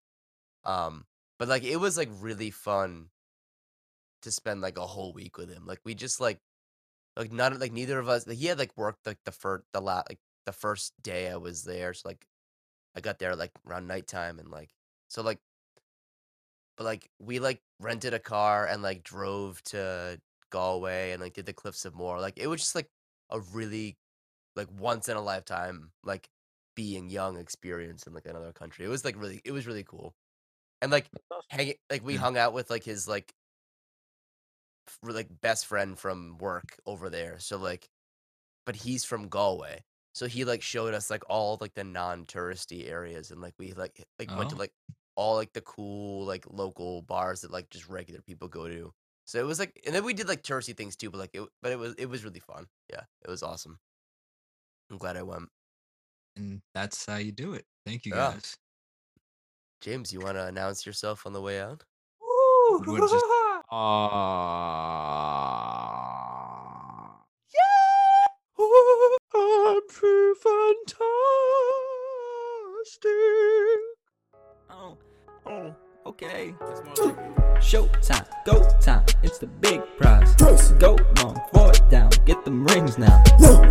Um, but like it was like really fun to spend like a whole week with him. Like we just like like none like neither of us. Like, he had like worked like the first the la like the first day I was there. So like I got there like around nighttime and like so like but like we like rented a car and like drove to Galway and like did the Cliffs of Moher. Like it was just like a really like once in a lifetime like being young experience in like another country. It was like really it was really cool. And like hanging like we Yeah. hung out with like his like f- like best friend from work over there. So like but he's from Galway. So he like showed us like all like the non-touristy areas and like we like like went to Oh. like all like the cool like local bars that like just regular people go to. So it was like, and then we did like touristy things too, but like, it, but it was it was really fun. Yeah, it was awesome. I'm glad I went. And that's how you do it. Thank you Yeah. guys. James, you want to announce yourself on the way out? Would just- ah. I'm free fantastic. Oh, oh, okay. Showtime, go time, it's the big prize. Go long, for it down, get them rings now.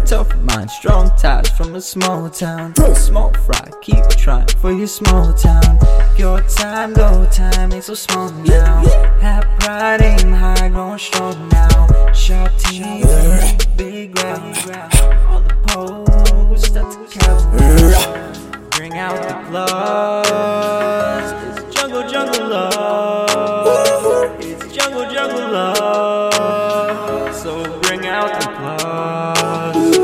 Tough mind, strong ties from a small town. Small fry, keep trying for your small town. Your time, go time, ain't so small now. Have pride, aim high, growing strong now. Sharp team, big round, all the poles start to count. Bring out the gloves. It's jungle, jungle love. It's jungle, jungle love. So bring out the gloves.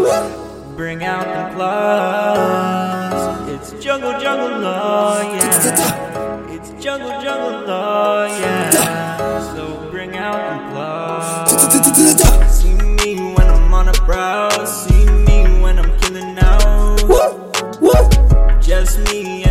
Bring out the gloves. It's jungle, jungle love, yeah. It's jungle, jungle love, yeah. So bring out the gloves. See me when I'm on a brow. See me when I'm killing out. Just me